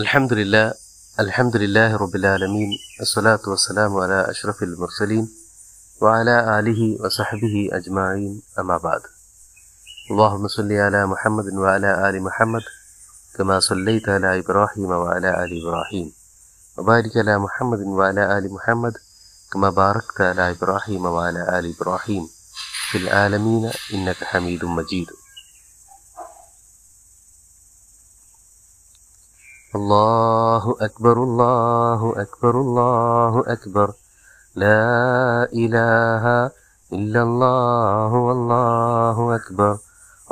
الحمد لله الحمد لله رب العالمين الصلاة والسلام على أشرف المرسلين وعلى آله وصحبه أجمعين أما بعد. اللهم صل على محمد وعلى آل محمد كما صليت على إبراهيم وعلى آل إبراهيم. وبارك على محمد وعلى آل محمد كما باركت على إبراهيم وعلى آل إبراهيم. في العالمين إنك حميد مجيد. الله أكبر الله أكبر الله أكبر. لا إله إلا الله والله أكبر.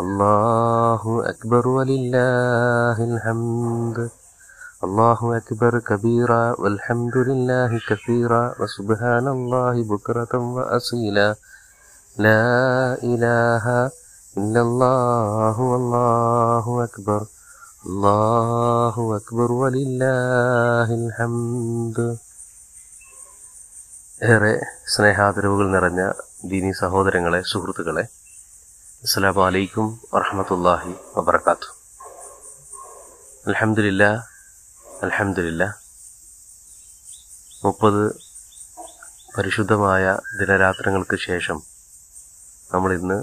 الله أكبر ولله الحمد. الله أكبر كبيرا والحمد لله كثيرا. وسبحان الله بكرة وأصيلا. لا إله إلا الله والله أكبر. അള്ളാഹു അക്ബർ ഹംദ്. ഏറെ സ്നേഹാദരവുകൾ നിറഞ്ഞ ദീനി സഹോദരങ്ങളെ സുഹൃത്തുക്കളെ അസ്സലാമു വലൈക്കും വറഹമത്തല്ലാഹി വബർക്കാത്തു അലഹമില്ല അലഹമില്ല മുപ്പത് പരിശുദ്ധമായ ദിനരാത്രങ്ങൾക്ക് ശേഷം നമ്മളിന്ന്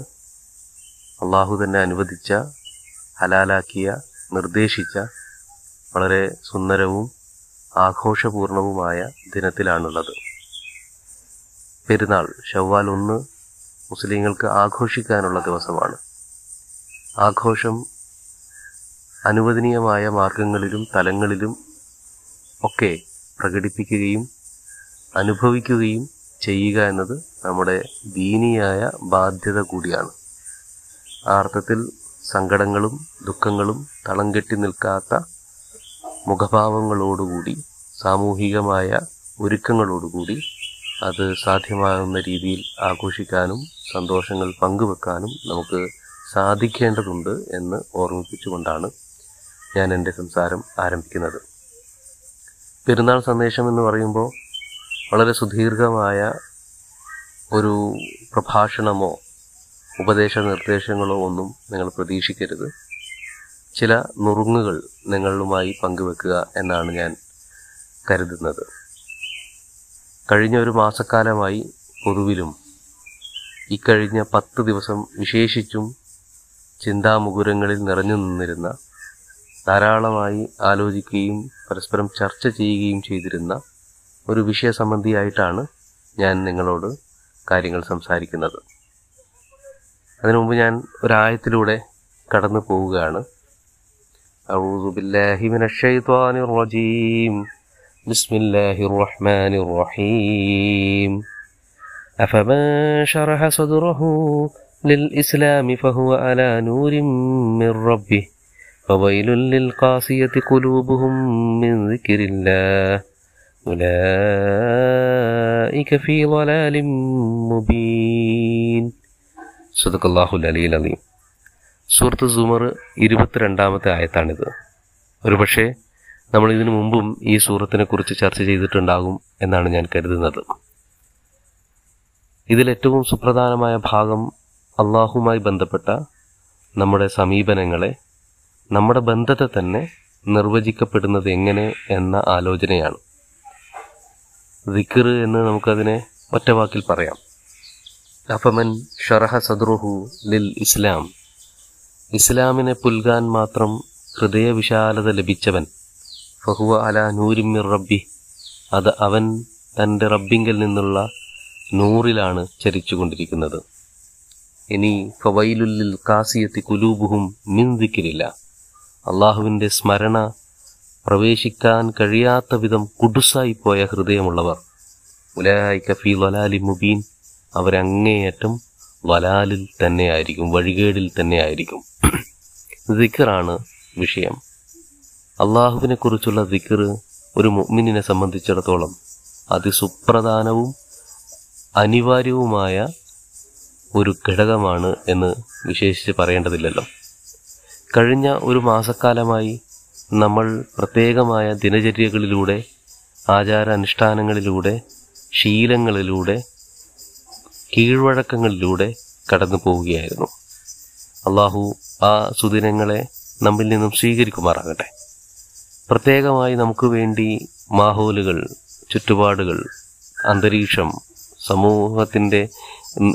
അള്ളാഹു തന്നെ അനുവദിച്ച ഹലാലാക്കിയ നിർദ്ദേശിച്ച വളരെ സുന്ദരവും ആഘോഷപൂർണവുമായ ദിനത്തിലാണുള്ളത്. പെരുന്നാൾ ഷവ്വാൽ ഒന്ന് മുസ്ലിങ്ങൾക്ക് ആഘോഷിക്കാനുള്ള ദിവസമാണ്. ആഘോഷം അനുവദനീയമായ മാർഗങ്ങളിലും തലങ്ങളിലും ഒക്കെ പ്രകടിപ്പിക്കുകയും അനുഭവിക്കുകയും ചെയ്യുക എന്നത് നമ്മുടെ ദീനിയായ ബാധ്യത കൂടിയാണ്. ആ അർത്ഥത്തിൽ സങ്കടങ്ങളും ദുഃഖങ്ങളും തളം കെട്ടി നിൽക്കാത്ത മുഖഭാവങ്ങളോടുകൂടി സാമൂഹികമായ ഒരുക്കങ്ങളോടുകൂടി അത് സാധ്യമാകുന്ന രീതിയിൽ ആഘോഷിക്കാനും സന്തോഷങ്ങൾ പങ്കുവെക്കാനും നമുക്ക് സാധിക്കേണ്ടതുണ്ട് എന്ന് ഓർമ്മിപ്പിച്ചുകൊണ്ടാണ് ഞാൻ എന്റെ സംസാരം ആരംഭിക്കുന്നത്. പെരുന്നാൾ സന്ദേശം എന്ന് പറയുമ്പോൾ വളരെ സുദീർഘമായ ഒരു പ്രഭാഷണമോ ഉപദേശ നിർദ്ദേശങ്ങളോ ഒന്നും നിങ്ങൾ പ്രതീക്ഷിക്കരുത്. ചില നുറുങ്ങുകൾ നിങ്ങളുമായി പങ്കുവെക്കുക എന്നാണ് ഞാൻ കരുതുന്നത്. കഴിഞ്ഞ ഒരു മാസക്കാലമായി പൊതുവിലും ഇക്കഴിഞ്ഞ പത്ത് ദിവസം വിശേഷിച്ചും ചിന്താമുകുരങ്ങളിൽ നിറഞ്ഞു നിന്നിരുന്ന ധാരാളമായി ആലോചിക്കുകയും പരസ്പരം ചർച്ച ചെയ്യുകയും ചെയ്തിരുന്ന ഒരു വിഷയ സംബന്ധിയായിട്ടാണ് ഞാൻ നിങ്ങളോട് കാര്യങ്ങൾ സംസാരിക്കുന്നത്. അതിനു മുമ്പ് ഞാൻ ഒരായത്തിലൂടെ കടന്നു പോവുകയാണ് أعوذ بالله من الشيطان الرجيم بسم الله الرحمن الرحيم أفمن شرح صدره للإسلام فهو على نور من ربه فويل للقاسية قلوبهم من ذكر الله أولئك في ضلال مبين സുദക്കല്ലാഹുൽ അലീൽ അലീം. സൂറത്ത് സുമർ ഇരുപത്തിരണ്ടാമത്തെ ആയത്താണിത്. ഒരുപക്ഷെ നമ്മൾ ഇതിനു മുമ്പും ഈ സൂറത്തിനെ കുറിച്ച് ചർച്ച ചെയ്തിട്ടുണ്ടാകും എന്നാണ് ഞാൻ കരുതുന്നത്. ഇതിലേറ്റവും സുപ്രധാനമായ ഭാഗം അള്ളാഹുമായി ബന്ധപ്പെട്ട നമ്മുടെ സമീപനങ്ങളെ നമ്മുടെ ബന്ധത്തെ തന്നെ നിർവചിക്കപ്പെടുന്നത് എങ്ങനെ എന്ന ആലോചനയാണ്. ദിക്കർ എന്ന് നമുക്കതിനെ ഒറ്റവാക്കിൽ പറയാം. അഫമൻ ഷറഹ സദ്രുഹു ലിൽ ഇസ്ലാം. ഇസ്ലാമിനെ പുൽകാൻ മാത്രം ഹൃദയവിശാലത ലഭിച്ചവൻ ഫഹുവ അല നൂരിമിർ റബ്ബി അത് അവൻ തന്റെ റബ്ബിങ്കിൽ നിന്നുള്ള നൂറിലാണ് ചരിച്ചുകൊണ്ടിരിക്കുന്നത്. ഇനി ഫവൈലുല്ലിൽ കാസിയത്തി കുലൂബുഹും മിന്തിക്കലില്ല അള്ളാഹുവിന്റെ സ്മരണ പ്രവേശിക്കാൻ കഴിയാത്ത വിധം കുടുസായി പോയ ഹൃദയമുള്ളവർ. ഉലായി കഫീ വലാലി മുബീൻ. അവരങ്ങേയറ്റം വലാലിൽ തന്നെയായിരിക്കും വഴികേടിൽ തന്നെയായിരിക്കും. ദിക്കറാണ് വിഷയം. അള്ളാഹുവിനെ കുറിച്ചുള്ള ദിക്കർ ഒരു മുഅ്മിനിനെ സംബന്ധിച്ചിടത്തോളം അതിസുപ്രധാനവും അനിവാര്യവുമായ ഒരു ഘടകമാണ് എന്ന് വിശേഷിച്ച് പറയേണ്ടതില്ലല്ലോ. കഴിഞ്ഞ ഒരു മാസക്കാലമായി നമ്മൾ പ്രത്യേകമായ ദിനചര്യകളിലൂടെ ആചാരാനുഷ്ഠാനങ്ങളിലൂടെ ശീലങ്ങളിലൂടെ കീഴ്വഴക്കങ്ങളിലൂടെ കടന്നു പോവുകയായിരുന്നു. അള്ളാഹു ആ സുദിനങ്ങളെ നമ്മിൽ നിന്നും സ്വീകരിക്കുമാറാകട്ടെ. പ്രത്യേകമായി നമുക്ക് വേണ്ടി മാഹോലുകൾ ചുറ്റുപാടുകൾ അന്തരീക്ഷം സമൂഹത്തിന്റെ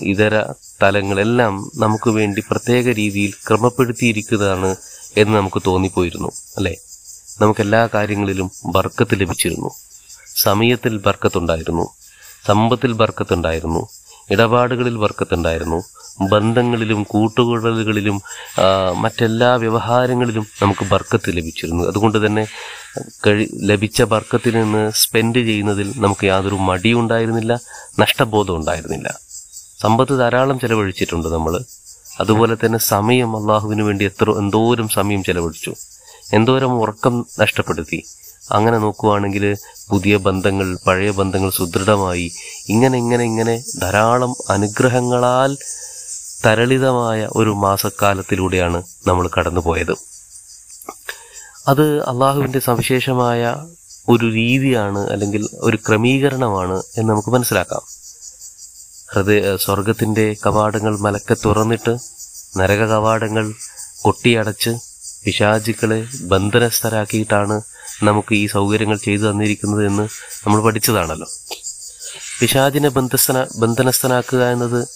ഇതര തലങ്ങളെല്ലാം നമുക്ക് വേണ്ടി പ്രത്യേക രീതിയിൽ ക്രമപ്പെടുത്തിയിരിക്കുന്നതാണ് എന്ന് നമുക്ക് തോന്നിപ്പോയിരുന്നു അല്ലേ? നമുക്കെല്ലാ കാര്യങ്ങളിലും ബർക്കത്ത് ലഭിച്ചിരുന്നു. സമയത്തിൽ ബർക്കത്തുണ്ടായിരുന്നു. സമ്പത്തിൽ ബർക്കത്തുണ്ടായിരുന്നു. ഇടപാടുകളിൽ വർക്കത്തുണ്ടായിരുന്നു. ബന്ധങ്ങളിലും കൂട്ടുകൂടലുകളിലും മറ്റെല്ലാ വ്യവഹാരങ്ങളിലും നമുക്ക് ബർക്കത്ത് ലഭിച്ചിരുന്നു. അതുകൊണ്ട് തന്നെ കഴി ലഭിച്ച ബർക്കത്തിൽ നിന്ന് സ്പെൻഡ് ചെയ്യുന്നതിൽ നമുക്ക് യാതൊരു മടിയുണ്ടായിരുന്നില്ല നഷ്ടബോധം ഉണ്ടായിരുന്നില്ല. സമ്പത്ത് ധാരാളം ചെലവഴിച്ചിട്ടുണ്ട് നമ്മൾ അതുപോലെ തന്നെ സമയം അള്ളാഹുവിന് വേണ്ടി എത്ര എന്തോരം സമയം ചെലവഴിച്ചു. എന്തോരം ഉറക്കം നഷ്ടപ്പെടുത്തി. അങ്ങനെ നോക്കുവാണെങ്കിൽ പുതിയ ബന്ധങ്ങൾ പഴയ ബന്ധങ്ങൾ സുദൃഢമായി ഇങ്ങനെ ഇങ്ങനെ ഇങ്ങനെ ധാരാളം അനുഗ്രഹങ്ങളാൽ തരളിതമായ ഒരു മാസക്കാലത്തിലൂടെയാണ് നമ്മൾ കടന്നുപോയത്. അത് അള്ളാഹുവിന്റെ സവിശേഷമായ ഒരു രീതിയാണ് അല്ലെങ്കിൽ ഒരു ക്രമീകരണമാണ് എന്ന് നമുക്ക് മനസ്സിലാക്കാം. ഹൃദയ സ്വർഗത്തിന്റെ കവാടങ്ങൾ മലക്കെ തുറന്നിട്ട് നരക കവാടങ്ങൾ കൊട്ടിയടച്ച് പിശാചുക്കളെ ബന്ധനസ്ഥരാക്കിയിട്ടാണ് നമുക്ക് ഈ സൗകര്യങ്ങൾ ചെയ്തു തന്നിരിക്കുന്നത് എന്ന് നമ്മൾ പഠിച്ചതാണല്ലോ. പിശാചിനെ ബന്ധസ്ഥന ബന്ധനസ്ഥനാക്കുക എന്നത്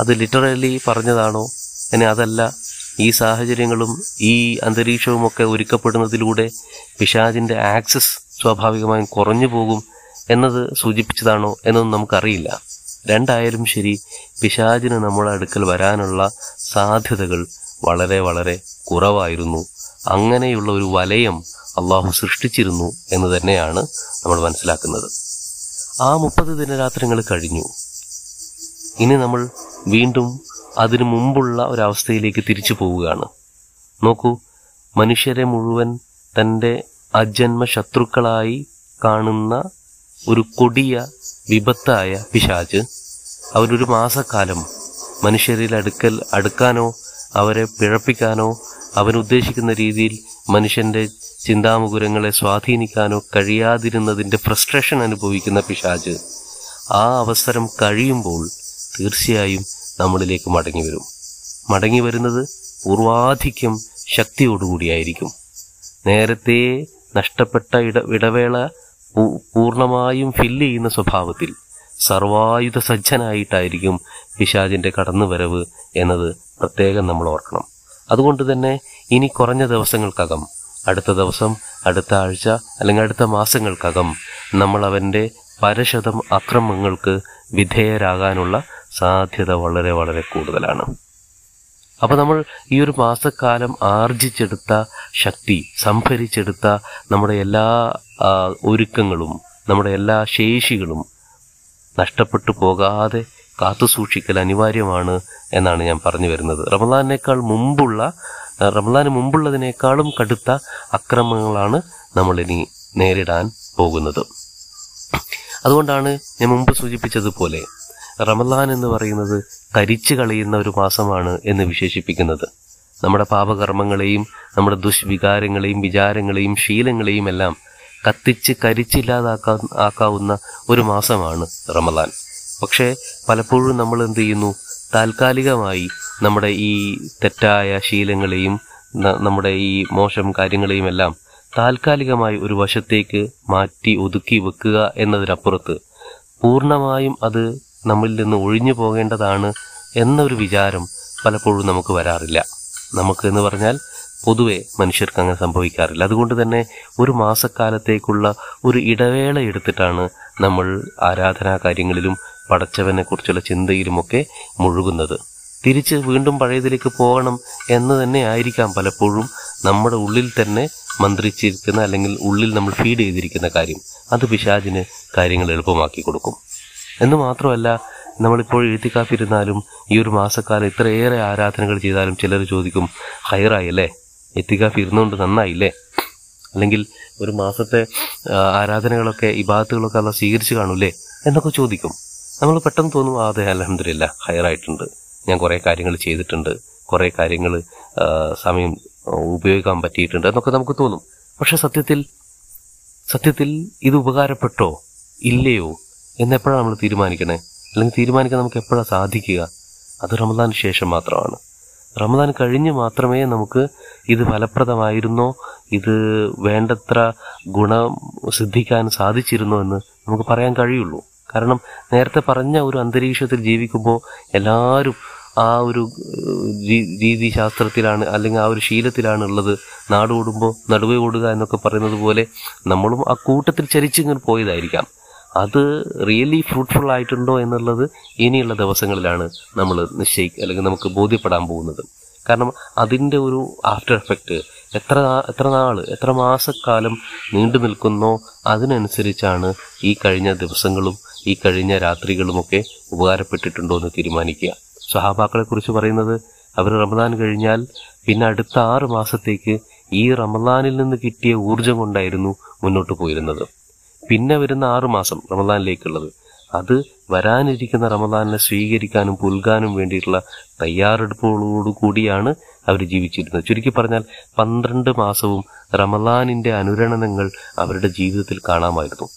അത് ലിറ്ററലി പറഞ്ഞതാണോ? ഇനി അതല്ല ഈ സാഹചര്യങ്ങളും ഈ അന്തരീക്ഷവും ഒക്കെ ഒരുക്കപ്പെടുന്നതിലൂടെ പിശാചിന്റെ ആക്സസ് സ്വാഭാവികമായും കുറഞ്ഞു പോകും എന്നത് സൂചിപ്പിച്ചതാണോ എന്നൊന്നും നമുക്കറിയില്ല. രണ്ടായാലും ശരി പിശാചിന് നമ്മുടെ അടുക്കൽ വരാനുള്ള സാധ്യതകൾ വളരെ വളരെ കുറവായിരുന്നു. അങ്ങനെയുള്ള ഒരു വലയം അള്ളാഹു സൃഷ്ടിച്ചിരുന്നു എന്ന് തന്നെയാണ് നമ്മൾ മനസ്സിലാക്കുന്നത്. ആ മുപ്പത് ദിനരാത്രങ്ങൾ കഴിഞ്ഞു. ഇനി നമ്മൾ വീണ്ടും അതിനു മുമ്പുള്ള ഒരവസ്ഥയിലേക്ക് തിരിച്ചു പോവുകയാണ്. നോക്കൂ മനുഷ്യരെ മുഴുവൻ തന്റെ അജന്മ ശത്രുക്കളായി കാണുന്ന ഒരു കൊടിയ വിപത്തായ പിശാജ് അവരൊരു മാസക്കാലം മനുഷ്യരിൽ അടുക്കൽ അടുക്കാനോ അവരെ പിഴപ്പിക്കാനോ അവനുദ്ദേശിക്കുന്ന രീതിയിൽ മനുഷ്യന്റെ ചിന്താമുകുരങ്ങളെ സ്വാധീനിക്കാനോ കഴിയാതിരുന്നതിന്റെ ഫ്രസ്ട്രേഷൻ അനുഭവിക്കുന്ന പിശാജ് ആ അവസരം കഴിയുമ്പോൾ തീർച്ചയായും നമ്മളിലേക്ക് മടങ്ങി വരും മടങ്ങി വരുന്നത് പൂർവാധിക്യം ശക്തിയോടുകൂടിയായിരിക്കും. നേരത്തെ നഷ്ടപ്പെട്ട ഇട ഇടവേള പൂർണമായും ഫില്ല് ചെയ്യുന്ന സ്വഭാവത്തിൽ സർവായുധ സജ്ജനായിട്ടായിരിക്കും പിശാചിന്റെ കടന്നുവരവ് എന്നത് പ്രത്യേകം നമ്മൾ ഓർക്കണം. അതുകൊണ്ട് തന്നെ ഇനി കുറഞ്ഞ ദിവസങ്ങൾക്കകം അടുത്ത ദിവസം അടുത്ത ആഴ്ച അല്ലെങ്കിൽ അടുത്ത മാസങ്ങൾക്കകം നമ്മൾ അവന്റെ പരശതം അക്രമങ്ങൾക്ക് വിധേയരാകാനുള്ള സാധ്യത വളരെ വളരെ കൂടുതലാണ്. അപ്പോൾ നമ്മൾ ഈ ഒരു മാസക്കാലം ആർജിച്ചെടുത്ത ശക്തി സംഭരിച്ചെടുത്ത നമ്മുടെ എല്ലാ ഒരുക്കങ്ങളും നമ്മുടെ എല്ലാ ശേഷികളും നഷ്ടപ്പെട്ടു പോകാതെ കാത്തു സൂക്ഷിക്കൽ അനിവാര്യമാണ് എന്നാണ് ഞാൻ പറഞ്ഞു വരുന്നത്. റമദാനേക്കാൾ മുമ്പുള്ള റമദാന് മുമ്പുള്ളതിനേക്കാളും കടുത്ത അക്രമങ്ങളാണ് നമ്മളിനി നേരിടാൻ പോകുന്നത്. അതുകൊണ്ടാണ് ഞാൻ മുമ്പ് സൂചിപ്പിച്ചതുപോലെ റമദാൻ എന്ന് പറയുന്നത് കരിച്ചു കളയുന്ന ഒരു മാസമാണ് എന്ന് വിശേഷിപ്പിക്കുന്നത്. നമ്മുടെ പാപകർമ്മങ്ങളെയും നമ്മുടെ ദുഷ്വികാരങ്ങളെയും വിചാരങ്ങളെയും ശീലങ്ങളെയും എല്ലാം കത്തിച്ച് കരിച്ചില്ലാതാക്കാ ആക്കാവുന്ന ഒരു മാസമാണ് റമദാൻ. പക്ഷേ പലപ്പോഴും നമ്മൾ എന്ത് ചെയ്യുന്നു? താൽക്കാലികമായി നമ്മുടെ ഈ തെറ്റായ ശീലങ്ങളെയും നമ്മുടെ ഈ മോശം കാര്യങ്ങളെയും എല്ലാം താൽക്കാലികമായി ഒരു വശത്തേക്ക് മാറ്റി ഒതുക്കി വെക്കുക എന്നതിനപ്പുറത്ത് പൂർണമായും അത് നമ്മളിൽ നിന്ന് ഒഴിഞ്ഞു പോകേണ്ടതാണ് എന്നൊരു വിചാരം പലപ്പോഴും നമുക്ക് വരാറില്ല. നമുക്ക് എന്ന് പറഞ്ഞാൽ പൊതുവെ മനുഷ്യർക്ക് അങ്ങനെ സംഭവിക്കാറില്ല. അതുകൊണ്ട് തന്നെ ഒരു മാസക്കാലത്തേക്കുള്ള ഒരു ഇടവേള എടുത്തിട്ടാണ് നമ്മൾ ആരാധനാ കാര്യങ്ങളിലും പടച്ചവനെ കുറിച്ചുള്ള ചിന്തയിലുമൊക്കെ മുഴുകുന്നത്. തിരിച്ച് വീണ്ടും പഴയതിലേക്ക് പോകണം എന്ന് തന്നെ ആയിരിക്കാം പലപ്പോഴും നമ്മുടെ ഉള്ളിൽ തന്നെ മന്ത്രിച്ചിരിക്കുന്ന അല്ലെങ്കിൽ ഉള്ളിൽ നമ്മൾ ഫീഡ് ചെയ്തിരിക്കുന്ന കാര്യം. അത് പിശാചിന് കാര്യങ്ങൾ എളുപ്പമാക്കി കൊടുക്കും. എന്ന് മാത്രമല്ല നമ്മളിപ്പോൾ എഴുത്തിക്കാത്തിരുന്നാലും ഈ ഒരു മാസക്കാലം ഇത്രയേറെ ആരാധനകൾ ചെയ്താലും ചിലർ ചോദിക്കും ഹയറായി അല്ലേ? എത്തിക്കാഫ് ഇരുന്നുകൊണ്ട് നന്നായില്ലേ? അല്ലെങ്കിൽ ഒരു മാസത്തെ ആരാധനകളൊക്കെ ഭാഗത്തുകളൊക്കെ അല്ല സ്വീകരിച്ചു കാണൂലേ എന്നൊക്കെ ചോദിക്കും. നമ്മൾ പെട്ടെന്ന് തോന്നും അതെ അലഹമില്ല ഹയറായിട്ടുണ്ട് ഞാൻ കുറേ കാര്യങ്ങൾ ചെയ്തിട്ടുണ്ട്. കുറേ കാര്യങ്ങൾ സമയം ഉപയോഗിക്കാൻ പറ്റിയിട്ടുണ്ട് എന്നൊക്കെ നമുക്ക് തോന്നും. പക്ഷെ സത്യത്തിൽ സത്യത്തിൽ ഇത് ഉപകാരപ്പെട്ടോ? ഇല്ലയോ? എന്നെപ്പോഴാണ് നമ്മൾ തീരുമാനിക്കണേ? അല്ലെങ്കിൽ തീരുമാനിക്കാൻ നമുക്ക് എപ്പോഴാണ് സാധിക്കുക? അത് റമദാന് ശേഷം മാത്രമാണ്. റമദാൻ കഴിഞ്ഞ് മാത്രമേ നമുക്ക് ഇത് ഫലപ്രദമായിരുന്നോ? ഇത് വേണ്ടത്ര ഗുണം സിദ്ധിക്കാൻ സാധിച്ചിരുന്നോ എന്ന് നമുക്ക് പറയാൻ കഴിയുള്ളൂ. കാരണം നേരത്തെ പറഞ്ഞ ഒരു അന്തരീക്ഷത്തിൽ ജീവിക്കുമ്പോൾ എല്ലാവരും ആ ഒരു രീതി ശാസ്ത്രത്തിലാണ് അല്ലെങ്കിൽ ആ ഒരു ശീലത്തിലാണ് ഉള്ളത്. നാട് ഓടുമ്പോൾ നടുവേ ഓടുക എന്നൊക്കെ പറയുന്നത് പോലെ നമ്മളും ആ കൂട്ടത്തിൽ ചരിച്ചിങ്ങനെ പോയതായിരിക്കാം. അത് റിയലി ഫ്രൂട്ട്ഫുൾ ആയിട്ടുണ്ടോ എന്നുള്ളത് ഇനിയുള്ള ദിവസങ്ങളിലാണ് നമ്മൾ നിശ്ചയിക്കുക അല്ലെങ്കിൽ നമുക്ക് ബോധ്യപ്പെടാൻ പോകുന്നത്. കാരണം അതിന്റെ ഒരു ആഫ്റ്റർ എഫക്റ്റ് എത്ര എത്ര നാൾ എത്ര മാസക്കാലം നീണ്ടു നിൽക്കുന്നോ അതിനനുസരിച്ചാണ് ഈ കഴിഞ്ഞ ദിവസങ്ങളും ഈ കഴിഞ്ഞ രാത്രികളുമൊക്കെ ഉപകാരപ്പെട്ടിട്ടുണ്ടോ എന്ന് തീരുമാനിക്കുക. സഹാബാക്കളെക്കുറിച്ച് പറയുന്നത് അവർ റമദാൻ കഴിഞ്ഞാൽ പിന്നെ അടുത്ത ആറ് മാസത്തേക്ക് ഈ റമദാനിൽ നിന്ന് കിട്ടിയ ഊർജം കൊണ്ടായിരുന്നു മുന്നോട്ട് പോയിരുന്നത്. പിന്നെ വരുന്ന ആറ് മാസം റമദാനിലേക്കുള്ളത്. അത് വരാനിരിക്കുന്ന റമദാനിനെ സ്വീകരിക്കാനും പുൽകാനും വേണ്ടിയിട്ടുള്ള തയ്യാറെടുപ്പുകളോടു കൂടിയാണ് അവർ ജീവിച്ചിരുന്നത്. ചുരുക്കി പറഞ്ഞാൽ പന്ത്രണ്ട് മാസവും റമദാനിന്റെ അനുരണനങ്ങൾ അവരുടെ ജീവിതത്തിൽ കാണാമായിരുന്നു.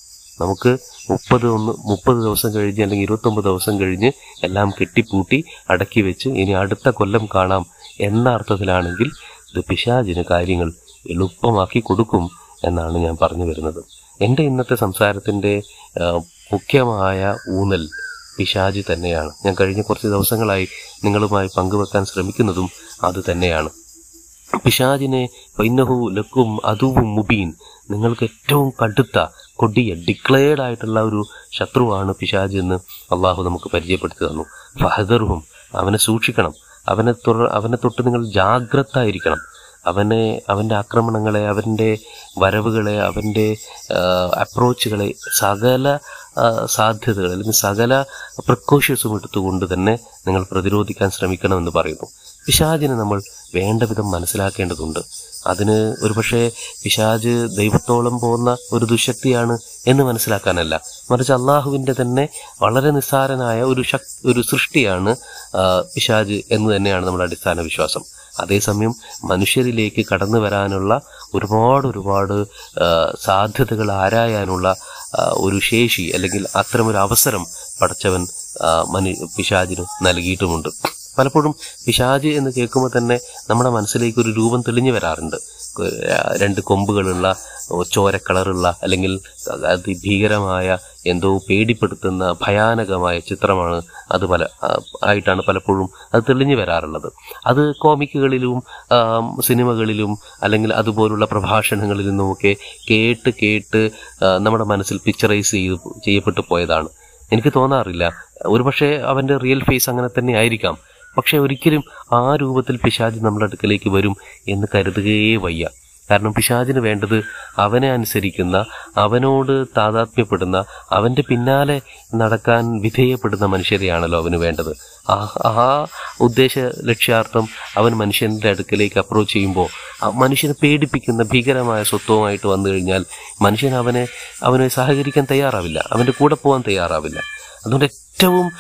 നമുക്ക് മുപ്പത് ഒന്ന് മുപ്പത് ദിവസം കഴിഞ്ഞ് അല്ലെങ്കിൽ ഇരുപത്തൊമ്പത് ദിവസം കഴിഞ്ഞ് എല്ലാം കെട്ടിപ്പൂട്ടി അടക്കി വെച്ച് ഇനി അടുത്ത കൊല്ലം കാണാം എന്ന അർത്ഥത്തിലാണെങ്കിൽ ഇത് പിശാചിന് കാര്യങ്ങൾ എളുപ്പമാക്കി കൊടുക്കും എന്നാണ് ഞാൻ പറഞ്ഞു വരുന്നത്. എന്റെ ഇന്നത്തെ സംസാരത്തിന്റെ മുഖ്യമായ ഊന്നൽ പിശാജി തന്നെയാണ്. ഞാൻ കഴിഞ്ഞ കുറച്ച് ദിവസങ്ങളായി നിങ്ങളുമായി പങ്കുവെക്കാൻ ശ്രമിക്കുന്നതും അത് തന്നെയാണ്. പിശാജിനെ പൈനഹു ലക്കും അതുവും മുബീൻ നിങ്ങൾക്ക് ഏറ്റവും കടുത്ത കൊടിയ ഡിക്ലെയർഡ് ആയിട്ടുള്ള ഒരു ശത്രുവാണ് പിശാജ് എന്ന് അള്ളാഹു നമുക്ക് പരിചയപ്പെടുത്തി തന്നു. ഫഹദറും അവനെ സൂക്ഷിക്കണം. അവനെ അവനെ തൊട്ട് നിങ്ങൾ ജാഗ്രത ആയിരിക്കണം അവനെ അവന്റെ ആക്രമണങ്ങളെ അവന്റെ വരവുകളെ അവന്റെ അപ്രോച്ചുകളെ സകല സാധ്യതകൾ അല്ലെങ്കിൽ സകല പ്രിക്കോഷ്യസും എടുത്തുകൊണ്ട് തന്നെ നിങ്ങൾ പ്രതിരോധിക്കാൻ ശ്രമിക്കണമെന്ന് പറയുന്നു. പിശാചിനെ നമ്മൾ വേണ്ട വിധം മനസ്സിലാക്കേണ്ടതുണ്ട്. അതിന് ഒരുപക്ഷെ പിശാജ് ദൈവത്തോളം പോകുന്ന ഒരു ദുശക്തിയാണ് എന്ന് മനസ്സിലാക്കാനല്ല. മറിച്ച് അള്ളാഹുവിന്റെ തന്നെ വളരെ നിസ്സാരനായ ഒരു ശക് ഒരു സൃഷ്ടിയാണ് പിശാജ് എന്ന് തന്നെയാണ് നമ്മുടെ അടിസ്ഥാന വിശ്വാസം. അതേസമയം മനുഷ്യരിലേക്ക് കടന്നു വരാനുള്ള ഒരുപാട് ഒരുപാട് സാധ്യതകൾ ആരായാനുള്ള ഒരു ശേഷി അല്ലെങ്കിൽ അത്തരമൊരു അവസരം പടച്ചവൻ മനു പിശാചിന് നൽകിയിട്ടുമുണ്ട്. പലപ്പോഴും പിശാജ് എന്ന് കേൾക്കുമ്പോൾ തന്നെ നമ്മുടെ മനസ്സിലേക്ക് ഒരു രൂപം തെളിഞ്ഞു വരാറുണ്ട്. രണ്ട് കൊമ്പുകളുള്ള ചോര കളറുള്ള അല്ലെങ്കിൽ അതിഭീകരമായ എന്തോ പേടിപ്പെടുത്തുന്ന ഭയാനകമായ ചിത്രമാണ് അത് പല ആയിട്ടാണ് പലപ്പോഴും അത് തെളിഞ്ഞു വരാറുള്ളത്. അത് കോമിക്കുകളിലും സിനിമകളിലും അല്ലെങ്കിൽ അതുപോലുള്ള പ്രഭാഷണങ്ങളിൽ നിന്നുമൊക്കെ കേട്ട് കേട്ട് നമ്മുടെ മനസ്സിൽ പിക്ചറൈസ് ചെയ്ത് ചെയ്യപ്പെട്ടു പോയതാണ്. എനിക്ക് തോന്നാറില്ല. ഒരുപക്ഷെ അവന്റെ റിയൽ ഫേസ് അങ്ങനെ തന്നെ ആയിരിക്കാം. പക്ഷെ ഒരിക്കലും ആ രൂപത്തിൽ പിശാജ് നമ്മുടെ അടുക്കലേക്ക് വരും എന്ന് കരുതുകയേ വയ്യ. കാരണം പിശാചിന് വേണ്ടത് അവനെ അനുസരിക്കുന്ന അവനോട് താതാത്മ്യപ്പെടുന്ന അവന്റെ പിന്നാലെ നടക്കാൻ വിധേയപ്പെടുന്ന മനുഷ്യരെയാണല്ലോ അവന് വേണ്ടത്. ആ ആ ഉദ്ദേശ ലക്ഷ്യാർത്ഥം അവൻ മനുഷ്യന്റെ അടുക്കലേക്ക് അപ്രോച്ച് ചെയ്യുമ്പോൾ മനുഷ്യനെ പേടിപ്പിക്കുന്ന ഭീകരമായ സ്വത്വമായിട്ട് വന്നു കഴിഞ്ഞാൽ മനുഷ്യൻ അവനെ അവനെ സഹകരിക്കാൻ തയ്യാറാവില്ല. അവന്റെ കൂടെ പോകാൻ തയ്യാറാവില്ല. അതുകൊണ്ട് ഏറ്റവും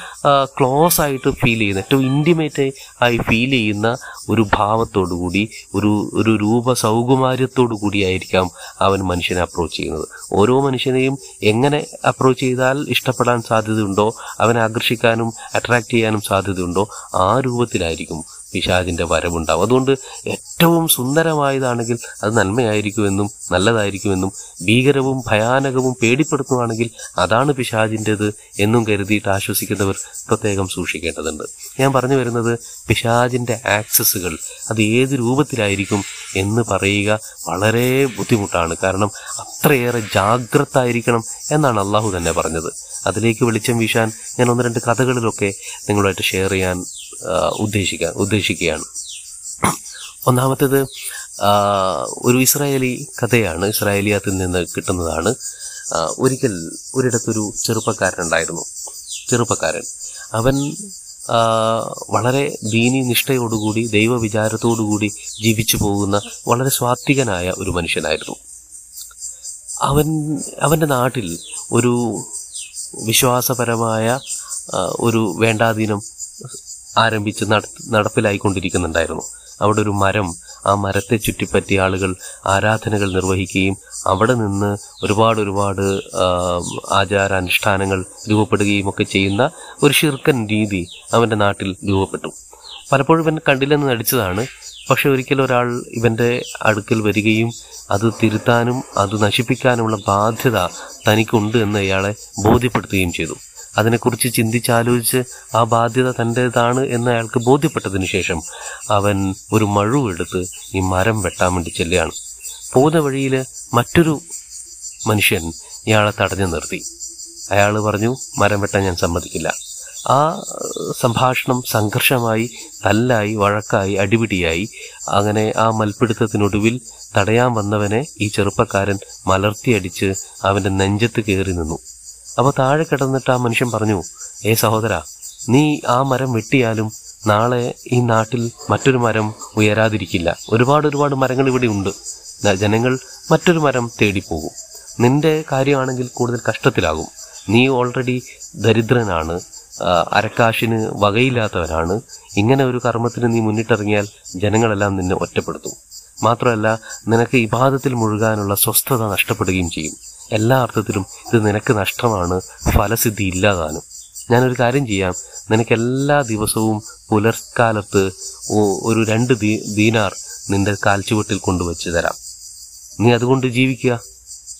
ക്ലോസ് ആയിട്ട് ഫീൽ ചെയ്യുന്ന ഏറ്റവും ഇന്റിമേറ്റ് ആയി ഫീൽ ചെയ്യുന്ന ഒരു ഭാവത്തോടു കൂടി ഒരു ഒരു രൂപ സൗകുമാര്യത്തോടു കൂടിയായിരിക്കാം അവൻ മനുഷ്യനെ അപ്രോച്ച് ചെയ്യുന്നത്. ഓരോ മനുഷ്യനെയും എങ്ങനെ അപ്രോച്ച് ചെയ്താൽ ഇഷ്ടപ്പെടാൻ സാധ്യതയുണ്ടോ അവനെ ആകർഷിക്കാനും അട്രാക്ട് ചെയ്യാനും സാധ്യതയുണ്ടോ ആ രൂപത്തിലായിരിക്കും പിശാചിന്റെ വരവുണ്ടാവും. അതുകൊണ്ട് ഏറ്റവും സുന്ദരമായതാണെങ്കിൽ അത് നന്മയായിരിക്കുമെന്നും നല്ലതായിരിക്കുമെന്നും ഭീകരവും ഭയാനകവും പേടിപ്പെടുത്തുവാണെങ്കിൽ അതാണ് പിശാചിന്റെത് എന്നും കരുതിയിട്ട് ആശ്വസിക്കുന്നവർ പ്രത്യേകം സൂക്ഷിക്കേണ്ടതുണ്ട്. ഞാൻ പറഞ്ഞു വരുന്നത് പിശാചിന്റെ ആക്സസുകൾ അത് ഏത് രൂപത്തിലായിരിക്കും എന്ന് പറയുക വളരെ ബുദ്ധിമുട്ടാണ്. കാരണം അത്രയേറെ ജാഗ്രത ആയിരിക്കണം എന്നാണ് അള്ളാഹു തന്നെ പറഞ്ഞത്. അതിലേക്ക് വെളിച്ചം വീശാൻ ഞാൻ ഒന്ന് രണ്ട് കഥകളിലൊക്കെ നിങ്ങളുമായിട്ട് ഷെയർ ചെയ്യാൻ ഉദ്ദേശിക്കാൻ ഉദ്ദേശിക്കുകയാണ്. ഒന്നാമത്തേത് ഒരു ഇസ്രായേലി കഥയാണ് ഇസ്രായേലിയത്തിൽ നിന്ന് കിട്ടുന്നതാണ്. ഒരിക്കൽ ഒരിടത്തൊരു ചെറുപ്പക്കാരനുണ്ടായിരുന്നു. ചെറുപ്പക്കാരൻ. അവൻ വളരെ ദീനി നിഷ്ഠയോടുകൂടി ദൈവവിചാരത്തോടുകൂടി ജീവിച്ചു പോകുന്ന വളരെ സ്വാത്വികനായ ഒരു മനുഷ്യനായിരുന്നു. അവൻ അവന്റെ നാട്ടിൽ ഒരു വിശ്വാസപരമായ ഒരു വേണ്ടാധീനം ആരംഭിച്ച് നട നടപ്പിലായിക്കൊണ്ടിരിക്കുന്നുണ്ടായിരുന്നു. അവിടെ ഒരു മരം ആ മരത്തെ ചുറ്റിപ്പറ്റി ആളുകൾ ആരാധനകൾ നിർവഹിക്കുകയും അവിടെ നിന്ന് ഒരുപാട് ഒരുപാട് ആചാരാനുഷ്ഠാനങ്ങൾ രൂപപ്പെടുകയും ഒക്കെ ചെയ്യുന്ന ഒരു ഷിർക്കൻ രീതി അവന്റെ നാട്ടിൽ രൂപപ്പെട്ടു. പലപ്പോഴും ഇവൻ കണ്ടില്ലെന്ന് നടിച്ചതാണ്. പക്ഷെ ഒരിക്കൽ ഒരാൾ ഇവന്റെ അടുക്കൽ വരികയും അത് തിരുത്താനും അത് നശിപ്പിക്കാനുമുള്ള ബാധ്യത തനിക്കുണ്ട് എന്ന് ഇയാളെ ബോധ്യപ്പെടുത്തുകയും ചെയ്തു. അതിനെക്കുറിച്ച് ചിന്തിച്ചാലോചിച്ച് ആ ബാധ്യത തന്റേതാണ് എന്ന് അയാൾക്ക് ബോധ്യപ്പെട്ടതിന് ശേഷം അവൻ ഒരു മഴുവെടുത്ത് ഈ മരം വെട്ടാൻ വേണ്ടി ചെല്ലുകയാണ്. പോകുന്ന വഴിയിൽ മറ്റൊരു മനുഷ്യൻ ഇയാളെ തടഞ്ഞു നിർത്തി. അയാൾ പറഞ്ഞു മരം വെട്ടാൻ ഞാൻ സമ്മതിക്കില്ല. ആ സംഭാഷണം സംഘർഷമായി തല്ലായി വഴക്കായി അടിപിടിയായി അങ്ങനെ ആ മൽപ്പിടുത്തത്തിനൊടുവിൽ തടയാൻ വന്നവനെ ഈ ചെറുപ്പക്കാരൻ മലർത്തിയടിച്ച് അവന്റെ നെഞ്ചത്ത് കയറി നിന്നു. അപ്പോൾ താഴെ കിടന്നിട്ട് ആ മനുഷ്യൻ പറഞ്ഞു ഏ സഹോദര നീ ആ മരം വെട്ടിയാലും നാളെ ഈ നാട്ടിൽ മറ്റൊരു മരം ഉയരാതിരിക്കില്ല. ഒരുപാട് ഒരുപാട് മരങ്ങൾ ഇവിടെ ഉണ്ട്. ജനങ്ങൾ മറ്റൊരു മരം തേടിപ്പോകും. നിന്റെ കാര്യമാണെങ്കിൽ കൂടുതൽ കഷ്ടത്തിലാകും. നീ ഓൾറെഡി ദരിദ്രനാണ് അരക്കാശിന് വകയില്ലാത്തവനാണ്. ഇങ്ങനെ ഒരു കർമ്മത്തിന് നീ മുന്നിട്ടിറങ്ങിയാൽ ജനങ്ങളെല്ലാം നിന്നെ ഒറ്റപ്പെടുത്തും. മാത്രമല്ല നിനക്ക് ഇബാദത്തിൽ മുഴുകാനുള്ള സ്വസ്ഥത നഷ്ടപ്പെടുകയും ചെയ്യും. എല്ലാ അർത്ഥത്തിലും ഇത് നിനക്ക് നഷ്ടമാണ് ഫലസിദ്ധി ഇല്ലാതാനും ഞാനൊരു കാര്യം ചെയ്യാം. നിനക്ക് എല്ലാ ദിവസവും പുലർക്കാലത്ത് ഒരു രണ്ട് ദീനാർ നിന്റെ കാൽച്ചുവട്ടിൽ കൊണ്ടുവച്ച് തരാം. നീ അതുകൊണ്ട് ജീവിക്കുക.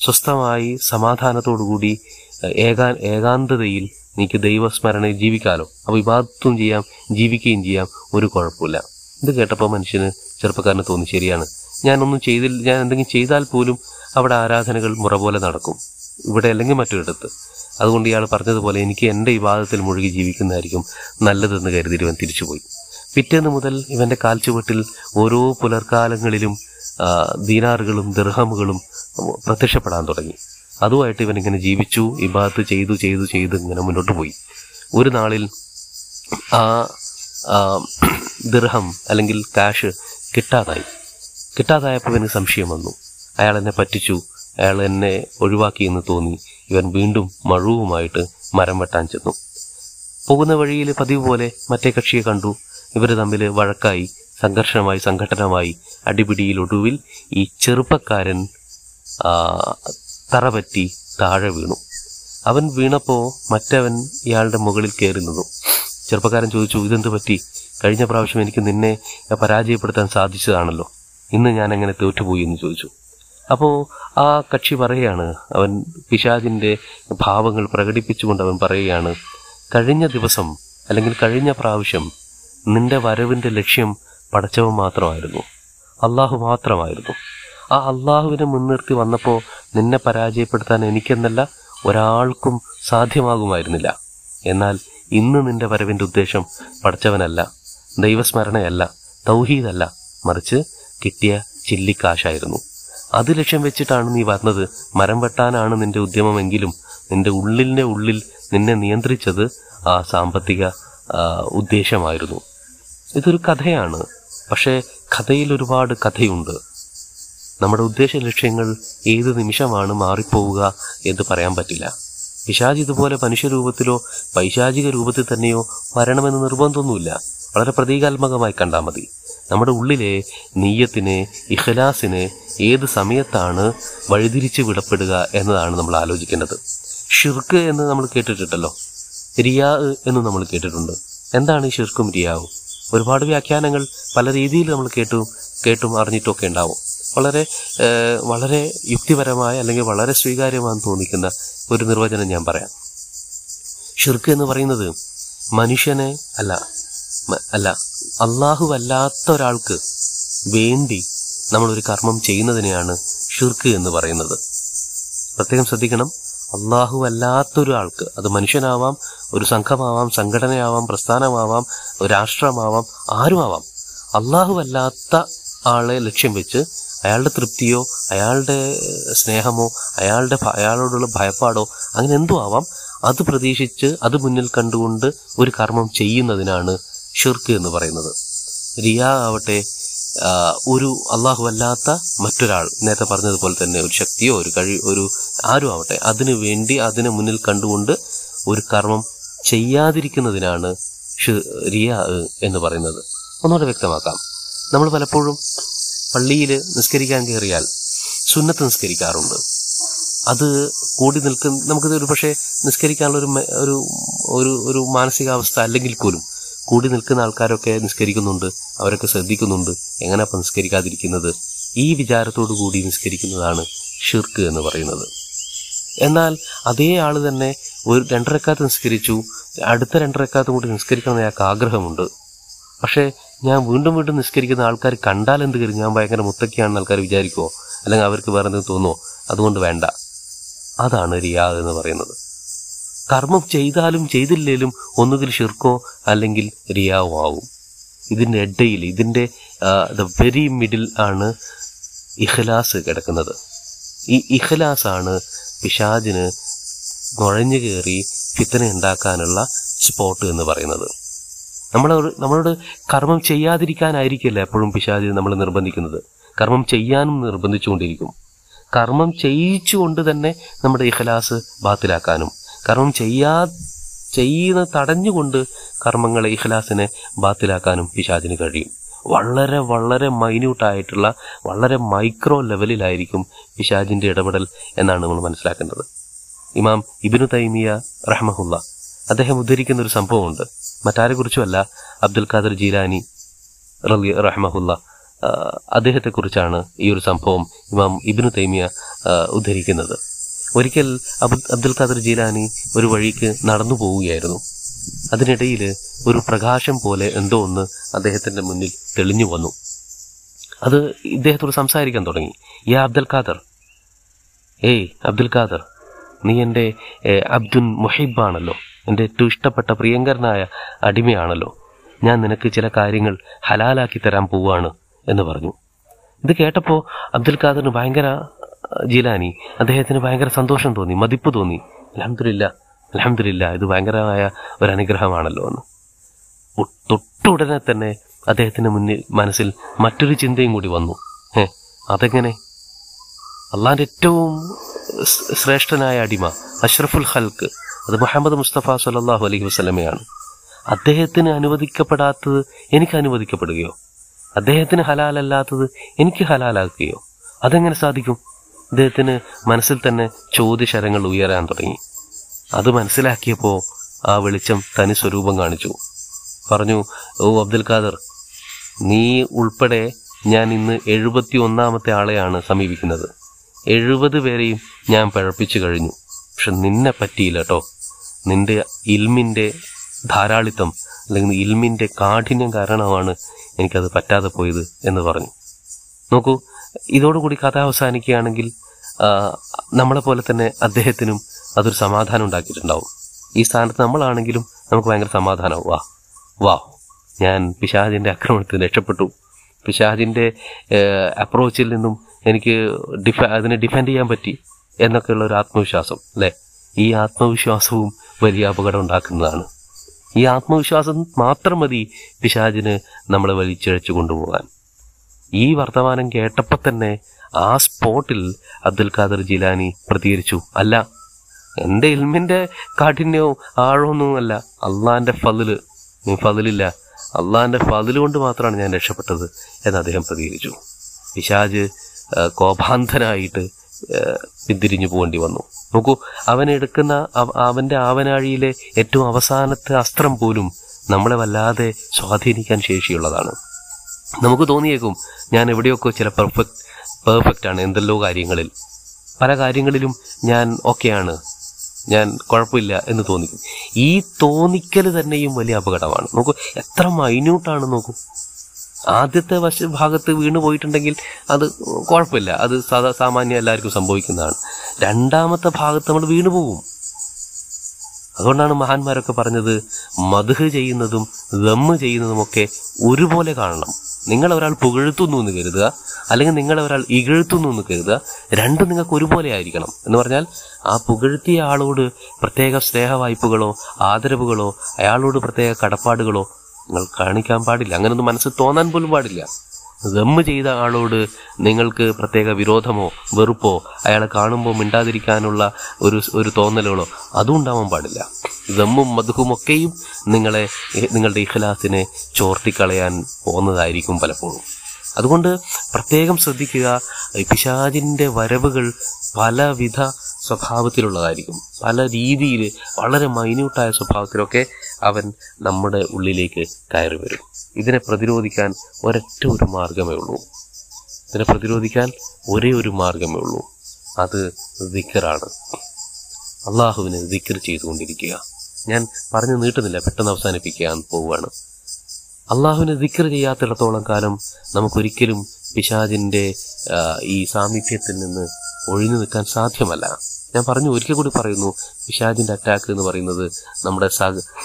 സ്വസ്ഥമായി സമാധാനത്തോടുകൂടി കൂടി ഏകാ ഏകാന്തതയിൽ നീക്ക് ദൈവസ്മരണയിൽ ജീവിക്കാലോ. അപ്പോൾ വിവാദത്വം ചെയ്യാം ജീവിക്കുകയും ചെയ്യാം. ഒരു കുഴപ്പമില്ല. ഇത് കേട്ടപ്പോൾ മനുഷ്യന് ചെറുപ്പക്കാരന് തോന്നി ശരിയാണ്. ഞാനൊന്നും ചെയ്തില്ല ഞാൻ എന്തെങ്കിലും ചെയ്താൽ പോലും അവിടെ ആരാധനകൾ മുറ പോലെ നടക്കും. ഇവിടെ അല്ലെങ്കിൽ മറ്റൊരിടത്ത്. അതുകൊണ്ട് ഇയാൾ പറഞ്ഞതുപോലെ എനിക്ക് എന്റെ വിവാദത്തിൽ മുഴുകി ജീവിക്കുന്നതായിരിക്കും നല്ലതെന്ന് കരുതി ഇവൻ തിരിച്ചുപോയി. പിറ്റേന്ന് മുതൽ ഇവന്റെ കാൽച്ചുവട്ടിൽ ഓരോ പുലർക്കാലങ്ങളിലും ദീനാറുകളും ദർഹമുകളും പ്രത്യക്ഷപ്പെടാൻ തുടങ്ങി. അതുമായിട്ട് ഇവൻ ഇങ്ങനെ ജീവിച്ചു ഇബാദത്ത് ചെയ്തു ചെയ്തു ചെയ്ത് ഇങ്ങനെ മുന്നോട്ട് പോയി. ഒരു നാളിൽ ആ, ദിർഹം അല്ലെങ്കിൽ കാഷ് കിട്ടാതായി. കിട്ടാതായപ്പോൾ ഇവന് സംശയം വന്നു. അയാൾ എന്നെ പറ്റിച്ചു. അയാൾ എന്നെ ഒഴിവാക്കി എന്ന് തോന്നി. ഇവൻ വീണ്ടും മഴുവുമായിട്ട് മരം വെട്ടാൻ ചെന്നു. പോകുന്ന വഴിയിൽ പതിവ് പോലെ മറ്റേ കക്ഷിയെ കണ്ടു. ഇവർ തമ്മിൽ വഴക്കായി സംഘർഷമായി സംഘടനമായി അടിപിടിയിലൊടുവിൽ ഈ ചെറുപ്പക്കാരൻ തറപറ്റി താഴെ വീണു. അവൻ വീണപ്പോൾ മറ്റവൻ ഇയാളുടെ മുകളിൽ കയറി നിന്നു. ചെറുപ്പക്കാരൻ ചോദിച്ചു ഇതെന്ത് പറ്റി? കഴിഞ്ഞ പ്രാവശ്യം എനിക്ക് നിന്നെ പരാജയപ്പെടുത്താൻ സാധിച്ചതാണല്ലോ. ഇന്ന് ഞാൻ എങ്ങനെ തോറ്റുപോയി? എന്ന് ചോദിച്ചു. അപ്പോൾ ആ കക്ഷി പറയുകയാണ്. അവൻ പിശാജിന്റെ ഭാവങ്ങൾ പ്രകടിപ്പിച്ചുകൊണ്ട് അവൻ പറയുകയാണ് കഴിഞ്ഞ ദിവസം അല്ലെങ്കിൽ കഴിഞ്ഞ പ്രാവശ്യം നിന്റെ വരവിന്റെ ലക്ഷ്യം പടച്ചവൻ മാത്രമായിരുന്നു. അള്ളാഹു മാത്രമായിരുന്നു. ആ അള്ളാഹുവിനെ മുൻനിർത്തി വന്നപ്പോൾ നിന്നെ പരാജയപ്പെടുത്താൻ എനിക്കെന്നല്ല ഒരാൾക്കും സാധ്യമാകുമായിരുന്നില്ല. എന്നാൽ ഇന്ന് നിന്റെ വരവിന്റെ ഉദ്ദേശം പടച്ചവനല്ല ദൈവസ്മരണയല്ല തൗഹീദല്ല. മറിച്ച് കിട്ടിയ ചില്ലിക്കാശായിരുന്നു. അത് ലക്ഷ്യം വെച്ചിട്ടാണ് നീ വന്നത്. മരം വെട്ടാനാണ് നിന്റെ ഉദ്യമമെങ്കിലും നിന്റെ ഉള്ളിന്റെ ഉള്ളിൽ നിന്നെ നിയന്ത്രിച്ചത് ആ സാമ്പത്തിക ഉദ്ദേശമായിരുന്നു. ഇതൊരു കഥയാണ്. പക്ഷേ കഥയിൽ ഒരുപാട് കഥയുണ്ട്. നമ്മുടെ ഉദ്ദേശ ലക്ഷ്യങ്ങൾ ഏത് നിമിഷമാണ് മാറിപ്പോവുക എന്ന് പറയാൻ പറ്റില്ല. പിശാജ് ഇതുപോലെ മനുഷ്യരൂപത്തിലോ പൈശാചിക രൂപത്തിൽ തന്നെയോ വരണമെന്ന് നിർബന്ധമൊന്നുമില്ല. വളരെ പ്രതീകാത്മകമായി കണ്ടാൽ മതി. നമ്മുടെ ഉള്ളിലെ നീയത്തിനെ ഇഖലാസിനെ ഏത് സമയത്താണ് വഴിതിരിച്ച് വിടപ്പെടുക എന്നതാണ് നമ്മൾ ആലോചിക്കേണ്ടത്. ഷിർക്ക് എന്ന് നമ്മൾ കേട്ടിട്ടുണ്ടല്ലോ. റിയാ എന്ന് നമ്മൾ കേട്ടിട്ടുണ്ട്. എന്താണ് ഈ ഷിർക്കും റിയാവും? ഒരുപാട് വ്യാഖ്യാനങ്ങൾ പല രീതിയിൽ നമ്മൾ കേട്ടു കേട്ടും അറിഞ്ഞിട്ടൊക്കെ ഉണ്ടാവും. വളരെ വളരെ യുക്തിപരമായ അല്ലെങ്കിൽ വളരെ സ്വീകാര്യമാണെന്ന് തോന്നിക്കുന്ന ഒരു നിർവചനം ഞാൻ പറയാം. ഷിർക്ക് എന്ന് പറയുന്നത് മനുഷ്യനെ അല്ല അല്ല അള്ളാഹു അല്ലാത്ത ഒരാൾക്ക് വേണ്ടി നമ്മളൊരു കർമ്മം ചെയ്യുന്നതിനെയാണ് ഷിർക്ക് എന്ന് പറയുന്നത്. പ്രത്യേകം ശ്രദ്ധിക്കണം അള്ളാഹു അല്ലാത്തൊരാൾക്ക് അത് മനുഷ്യനാവാം ഒരു സംഘമാവാം സംഘടനയാവാം പ്രസ്ഥാനമാവാം രാഷ്ട്രമാവാം ആരുമാവാം. അള്ളാഹു അല്ലാത്ത ആളെ ലക്ഷ്യം വെച്ച് അയാളുടെ തൃപ്തിയോ അയാളുടെ സ്നേഹമോ അയാളുടെ അയാളോടുള്ള ഭയപ്പാടോ അങ്ങനെ എന്തോ ആവാം. അത് പ്രതീക്ഷിച്ച് അത് മുന്നിൽ കണ്ടുകൊണ്ട് ഒരു കർമ്മം ചെയ്യുന്നതിനാണ് ഷിർക്ക് എന്ന് പറയുന്നത്. റിയാ ആവട്ടെ ഒരു അള്ളാഹു അല്ലാത്ത മറ്റൊരാൾ നേരത്തെ പറഞ്ഞതുപോലെ തന്നെ ഒരു ശക്തിയോ ഒരു കഴി ഒരു ആരും ആവട്ടെ അതിനു വേണ്ടി അതിനെ മുന്നിൽ കണ്ടുകൊണ്ട് ഒരു കർമ്മം ചെയ്യാതിരിക്കുന്നതിനാണ് റിയ എന്ന് പറയുന്നത്. ഒന്നുകൂടെ വ്യക്തമാക്കാം. നമ്മൾ പലപ്പോഴും പള്ളിയിൽ നിസ്കരിക്കാൻ കയറിയാൽ സുന്നത്ത് നിസ്കരിക്കാറുണ്ട്. അത് കൂടി നിൽക്കുന്ന നമുക്കിത് ഒരു പക്ഷേ നിസ്കരിക്കാനുള്ള ഒരു ഒരു ഒരു മാനസികാവസ്ഥ അല്ലെങ്കിൽ പോലും കൂടി നിൽക്കുന്ന ആൾക്കാരൊക്കെ നിസ്കരിക്കുന്നുണ്ട്. അവരൊക്കെ ശ്രദ്ധിക്കുന്നുണ്ട്. എങ്ങനെ അപ്പം നിസ്കരിക്കാതിരിക്കുന്നത്? ഈ വിചാരത്തോടു കൂടി നിസ്കരിക്കുന്നതാണ് ഷിർക്ക് എന്ന് പറയുന്നത്. എന്നാൽ അതേ ആൾ തന്നെ ഒരു രണ്ടരക്കാത്ത് നിസ്കരിച്ചു. അടുത്ത രണ്ടരക്കാത്തും കൂടി നിസ്കരിക്കണം അയാൾക്ക് ആഗ്രഹമുണ്ട്. പക്ഷേ ഞാൻ വീണ്ടും വീണ്ടും നിസ്കരിക്കുന്ന ആൾക്കാർ കണ്ടാൽ എന്ത് കരുതി? ഞാൻ ഭയങ്കര മുത്തക്കിയാണെന്ന് ആൾക്കാർ വിചാരിക്കുമോ അല്ലെങ്കിൽ അവർക്ക് വേറെ എന്തെങ്കിലും തോന്നുമോ അതുകൊണ്ട് വേണ്ട. അതാണ് റിയാ എന്ന് പറയുന്നത്. കർമ്മം ചെയ്താലും ചെയ്തില്ലേലും ഒന്നുകിൽ ഷിർക്കോ അല്ലെങ്കിൽ റിയാവോ ആവും ഇതിന്റെ ഇടയിൽ ഇതിന്റെ ദ വെരി മിഡിൽ ആണ് ഇഖലാസ് കിടക്കുന്നത്. ഈ ഇഖലാസാണ് പിശാജിന് നുഴഞ്ഞു കയറി ഫിത്തന ഉണ്ടാക്കാനുള്ള സ്പോട്ട് എന്ന് പറയുന്നത്. നമ്മളോട് നമ്മളോട് കർമ്മം ചെയ്യാതിരിക്കാനായിരിക്കില്ല എപ്പോഴും പിശാജ് നമ്മൾ നിർബന്ധിക്കുന്നത്. കർമ്മം ചെയ്യാനും നിർബന്ധിച്ചുകൊണ്ടിരിക്കും. കർമ്മം ചെയ്യിച്ചുകൊണ്ട് തന്നെ നമ്മുടെ ഇഖലാസ് ബാത്തിലാക്കാനും കർമ്മം ചെയ്യാ ചെയ്യുന്ന തടഞ്ഞുകൊണ്ട് കർമ്മങ്ങളെ ഇഖലാസിനെ ബാത്തിലാക്കാനും പിശാചിന് കഴിയും. വളരെ വളരെ മൈന്യൂട്ടായിട്ടുള്ള വളരെ മൈക്രോ ലെവലിലായിരിക്കും പിശാജിന്റെ ഇടപെടൽ എന്നാണ് നമ്മൾ മനസ്സിലാക്കേണ്ടത്. ഇമാം ഇബിനു തൈമിയ റഹ്മഹുല്ല അദ്ദേഹം ഉദ്ധരിക്കുന്ന ഒരു സംഭവമുണ്ട്. മറ്റാരെക്കുറിച്ചുമല്ല അബ്ദുൽ ഖാദർ ജീലാനി റലി റഹ്മഹുല്ല അദ്ദേഹത്തെക്കുറിച്ചാണ് ഈ ഒരു സംഭവം ഇമാം ഇബിനു തൈമിയ ഉദ്ധരിക്കുന്നത്. ഒരിക്കൽ അബു അബ്ദുൽ ഖാദർ ജീലാനി ഒരു വഴിക്ക് നടന്നു പോവുകയായിരുന്നു. അതിനിടയിൽ ഒരു പ്രകാശം പോലെ എന്തോ ഒന്ന് അദ്ദേഹത്തിന്റെ മുന്നിൽ തെളിഞ്ഞു വന്നു. അത് ഇദ്ദേഹത്തോട് സംസാരിക്കാൻ തുടങ്ങി. യാ അബ്ദുൽ ഖാദർ. ഏയ് അബ്ദുൽ ഖാദർ നീ എന്റെ അബ്ദുൽ മുഹിബാണല്ലോ എന്റെ ഏറ്റവും ഇഷ്ടപ്പെട്ട പ്രിയങ്കരനായ അടിമയാണല്ലോ. ഞാൻ നിനക്ക് ചില കാര്യങ്ങൾ ഹലാലാക്കി തരാൻ പോവാണ് എന്ന് പറഞ്ഞു. ഇത് കേട്ടപ്പോൾ അബ്ദുൽ ഖാദറിന് ഭയങ്കര ജീലാനി അദ്ദേഹത്തിന് ഭയങ്കര സന്തോഷം തോന്നി മതിപ്പ് തോന്നി. അലഹമില്ല അലഹമില്ല ഇത് ഭയങ്കരമായ ഒരു അനുഗ്രഹമാണല്ലോ എന്ന്. തൊട്ടുടനെ തന്നെ അദ്ദേഹത്തിന് മുന്നിൽ മനസ്സിൽ മറ്റൊരു ചിന്തയും കൂടി വന്നു. ഏ അതെങ്ങനെ? അള്ളാന്റെ ഏറ്റവും ശ്രേഷ്ഠനായ അടിമ അഷ്റഫുൽ ഹൽക്ക് അത് മുഹമ്മദ് മുസ്തഫ സല്ലാഹു അലൈഹി വസ്ലമയാണ് അദ്ദേഹത്തിന് അനുവദിക്കപ്പെടാത്തത് എനിക്ക് അനുവദിക്കപ്പെടുകയോ? അദ്ദേഹത്തിന് ഹലാലല്ലാത്തത് എനിക്ക് ഹലാലാക്കുകയോ? അതെങ്ങനെ സാധിക്കും? അദ്ദേഹത്തിന് മനസ്സിൽ തന്നെ ചോദ്യശരങ്ങൾ ഉയരാൻ തുടങ്ങി. അത് മനസ്സിലാക്കിയപ്പോൾ ആ വെളിച്ചം തനി സ്വരൂപം കാണിച്ചു. പറഞ്ഞു ഓ അബ്ദുൽ ഖാദർ നീ ഉൾപ്പെടെ ഞാൻ ഇന്ന് എഴുപത്തി ഒന്നാമത്തെ ആളെയാണ് സമീപിക്കുന്നത്. എഴുപത് പേരെയും ഞാൻ പഴപ്പിച്ചു കഴിഞ്ഞു. പക്ഷെ നിന്നെ പറ്റിയില്ല കേട്ടോ നിന്റെ ഇൽമിന്റെ ധാരാളിത്തം അല്ലെങ്കിൽ ഇൽമിന്റെ കാഠിന്യം കാരണമാണ് എനിക്കത് പറ്റാതെ പോയത് എന്ന് പറഞ്ഞു. നോക്കൂ ഇതോടുകൂടി കഥ അവസാനിക്കുകയാണെങ്കിൽ നമ്മളെ പോലെ തന്നെ അദ്ദേഹത്തിനും അതൊരു സമാധാനം ഉണ്ടാക്കിയിട്ടുണ്ടാവും. ഈ സ്ഥാനത്ത് നമ്മളാണെങ്കിലും നമുക്ക് ഭയങ്കര സമാധാനവും വാ വാ. ഞാൻ പിശാജിന്റെ ആക്രമണത്തിൽ രക്ഷപ്പെട്ടു. പിശാജിന്റെ അപ്രോച്ചിൽ നിന്നും എനിക്ക് ഡിഫ അതിനെ ഡിഫെൻഡ് ചെയ്യാൻ പറ്റി എന്നൊക്കെയുള്ള ഒരു ആത്മവിശ്വാസം അല്ലേ? ഈ ആത്മവിശ്വാസവും വലിയ അപകടം ഉണ്ടാക്കുന്നതാണ്. ഈ ആത്മവിശ്വാസം മാത്രം മതി പിശാജിന് നമ്മളെ വലിച്ചിഴച്ചു കൊണ്ടുപോകാൻ. ഈ വർത്തമാനം കേട്ടപ്പോൾ തന്നെ ആ സ്പോട്ടിൽ അബ്ദുൽ ഖാദർ ജിലാനി പ്രതികരിച്ചു. അല്ല എന്റെ ഇൽമിന്റെ കാഠിന്യവും ആഴമൊന്നുമല്ല അള്ളാന്റെ ഫതിൽ ഫതിലില്ല. അള്ളാന്റെ ഫതിൽ കൊണ്ട് മാത്രമാണ് ഞാൻ രക്ഷപ്പെട്ടത് എന്ന് അദ്ദേഹം പ്രതികരിച്ചു. പിശാജ് കോപാന്തനായിട്ട് പിന്തിരിഞ്ഞു പോകേണ്ടി വന്നു. നോക്കൂ അവൻ എടുക്കുന്ന അവന്റെ ആവനാഴിയിലെ ഏറ്റവും അവസാനത്തെ അസ്ത്രം പോലും നമ്മളെ വല്ലാതെ സ്വാധീനിക്കാൻ ശേഷിയുള്ളതാണ്. നമുക്ക് തോന്നിയേക്കും ഞാൻ എവിടെയൊക്കെ ചില പെർഫെക്റ്റ് പെർഫെക്റ്റ് ആണ് എന്തെല്ലോ കാര്യങ്ങളിൽ. പല കാര്യങ്ങളിലും ഞാൻ ഓക്കെയാണ് ഞാൻ കുഴപ്പമില്ല എന്ന് തോന്നിക്കും. ഈ തോന്നിക്കൽ തന്നെയും വലിയ അപകടമാണ്. നോക്കൂ എത്ര മൈന്യൂട്ടാണ് നോക്കൂ. ആദ്യത്തെ വശ ഭാഗത്ത് വീണ് പോയിട്ടുണ്ടെങ്കിൽ അത് കുഴപ്പമില്ല. അത് സാധാ സാമാന്യം എല്ലാവർക്കും സംഭവിക്കുന്നതാണ്. രണ്ടാമത്തെ ഭാഗത്ത് നമ്മൾ വീണു പോകും. അതുകൊണ്ടാണ് മഹാന്മാരൊക്കെ പറഞ്ഞത് മധുഹ് ചെയ്യുന്നതും ദമ്മ് ചെയ്യുന്നതുമൊക്കെ ഒരുപോലെ കാണണം. നിങ്ങൾ ഒരാൾ പുകഴ്ത്തുന്നു എന്ന് കരുതുക അല്ലെങ്കിൽ നിങ്ങൾ ഒരാൾ ഇകഴ്ത്തുന്നു എന്ന് കരുതുക രണ്ടും നിങ്ങൾക്ക് ഒരുപോലെ ആയിരിക്കണം. എന്ന് പറഞ്ഞാൽ ആ പുകഴ്ത്തിയ ആളോട് പ്രത്യേക സ്നേഹവായ്പകളോ ആദരവുകളോ അയാളോട് പ്രത്യേക കടപ്പാടുകളോ നിങ്ങൾ കാണിക്കാൻ പാടില്ല. അങ്ങനൊന്നും മനസ്സിൽ തോന്നാൻ പോലും പാടില്ല. ദമ്മ് ചെയ്ത ആളോട് നിങ്ങൾക്ക് പ്രത്യേക വിരോധമോ വെറുപ്പോ അയാളെ കാണുമ്പോൾ മിണ്ടാതിരിക്കാനുള്ള ഒരു ഒരു തോന്നലുകളോ അതും ഉണ്ടാവാൻ പാടില്ല ദമ്മും മധുഹുമൊക്കെയും നിങ്ങളെ നിങ്ങളുടെ ഇഖലാസിനെ ചോർത്തിക്കളയാൻ പോകുന്നതായിരിക്കും പലപ്പോഴും. അതുകൊണ്ട് പ്രത്യേകം ശ്രദ്ധിക്കുക പിശാജിന്റെ വരവുകൾ പലവിധ സ്വഭാവത്തിലുള്ളതായിരിക്കും. പല രീതിയിൽ വളരെ മൈന്യൂട്ടായ സ്വഭാവത്തിലൊക്കെ അവൻ നമ്മുടെ ഉള്ളിലേക്ക് കയറി വരും. ഇതിനെ പ്രതിരോധിക്കാൻ ഒരൊറ്റ ഒരു മാർഗമേ ഉള്ളൂ. ഇതിനെ പ്രതിരോധിക്കാൻ ഒരേ ഒരു മാർഗമേ ഉള്ളൂ. അത് ദിക്കറാണ്. അള്ളാഹുവിനെ ദിക്കർ ചെയ്തുകൊണ്ടിരിക്കുക. ഞാൻ പറഞ്ഞു നീട്ടുന്നില്ല പെട്ടെന്ന് അവസാനിപ്പിക്കാൻ പോവുകയാണ്. അള്ളാഹുവിനെ ദിക്കർ ചെയ്യാത്തിടത്തോളം കാലം നമുക്കൊരിക്കലും പിശാജിന്റെ ഈ സാമീപ്യത്തിൽ നിന്ന് ഒഴിഞ്ഞു നിൽക്കാൻ സാധ്യമല്ല. ഞാൻ പറഞ്ഞു ഒരിക്കൽ കൂടി പറയുന്നു പിശാജിന്റെ അറ്റാക്ക് എന്ന് പറയുന്നത് നമ്മുടെ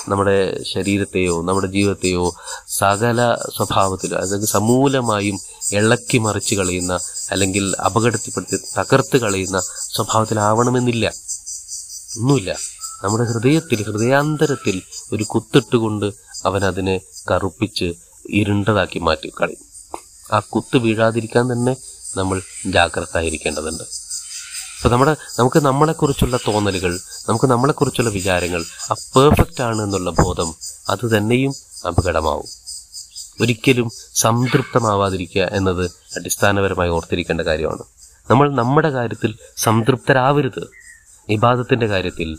നമ്മുടെ ശരീരത്തെയോ നമ്മുടെ ജീവിതത്തെയോ സകല സ്വഭാവത്തിലോ അതായത് സമൂലമായും ഇളക്കി മറിച്ച് കളയുന്ന അല്ലെങ്കിൽ അപകടത്തിൽപ്പെടുത്തി തകർത്ത് കളയുന്ന സ്വഭാവത്തിലാവണമെന്നില്ല. ഒന്നുമില്ല. നമ്മുടെ ഹൃദയത്തിൽ ഹൃദയാന്തരത്തിൽ ഒരു കുത്തിട്ടുകൊണ്ട് അവൻ അതിനെ കറുപ്പിച്ച് ഇരുണ്ടതാക്കി മാറ്റി കളയും ആ കുത്ത് വീഴാതിരിക്കാൻ തന്നെ നമ്മൾ ജാഗ്രത ആയിരിക്കേണ്ടതുണ്ട് അപ്പൊ നമ്മുടെ നമുക്ക് നമ്മളെക്കുറിച്ചുള്ള തോന്നലുകൾ നമുക്ക് നമ്മളെക്കുറിച്ചുള്ള വിചാരങ്ങൾ ആ പെർഫെക്റ്റ് ആണ് എന്നുള്ള ബോധം അത് തന്നെയും അപകടമാവും. ഒരിക്കലും സംതൃപ്തമാവാതിരിക്കുക എന്നത് അടിസ്ഥാനപരമായി ഓർത്തിരിക്കേണ്ട കാര്യമാണ്. നമ്മൾ നമ്മുടെ കാര്യത്തിൽ സംതൃപ്തരാവരുത്. ഇബാദത്തിന്റെ കാര്യത്തിൽ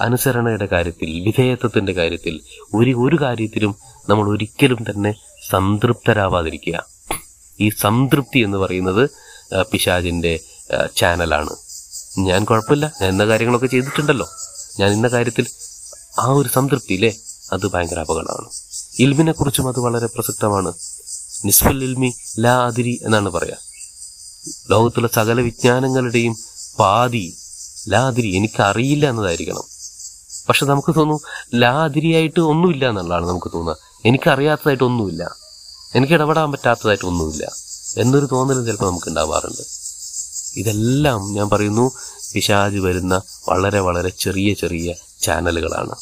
അനുസരണയുടെ കാര്യത്തിൽ വിധേയത്വത്തിന്റെ കാര്യത്തിൽ ഒരു ഒരു കാര്യത്തിലും നമ്മൾ ഒരിക്കലും തന്നെ സംതൃപ്തരാവാതിരിക്കുക. ഈ സംതൃപ്തി എന്ന് പറയുന്നത് പിശാജിന്റെ ചാനലാണ് ഞാൻ കുഴപ്പമില്ല. ഞാൻ ഇന്ന കാര്യങ്ങളൊക്കെ ചെയ്തിട്ടുണ്ടല്ലോ. ഞാൻ ഇന്ന കാര്യത്തിൽ ആ ഒരു സംതൃപ്തി ഇല്ലേ അത് ഭയങ്കര അപകടമാണ്. ഇൽമിനെ കുറിച്ചും അത് വളരെ പ്രസക്തമാണ്. നിസ്ഫുൽ ഇൽമി ലാ അതിരി എന്നാണ് പറയാ. ലോകത്തുള്ള സകല വിജ്ഞാനങ്ങളുടെയും പാതി ലാതിരി എനിക്കറിയില്ല എന്നതായിരിക്കണം. പക്ഷെ നമുക്ക് തോന്നും ലാതിരിയായിട്ട് ഒന്നുമില്ല എന്നുള്ളതാണ് നമുക്ക് തോന്നുക. എനിക്കറിയാത്തതായിട്ട് ഒന്നുമില്ല. എനിക്ക് ഇടപെടാൻ പറ്റാത്തതായിട്ട് ഒന്നുമില്ല. എന്നൊരു തോന്നലും ചിലപ്പോൾ നമുക്ക് ഉണ്ടാവാറുണ്ട് ഇതെല്ലാം ഞാൻ പറയുന്നു പിശാജ് വരുന്ന വളരെ വളരെ ചെറിയ ചെറിയ ചാനലുകളാണ്.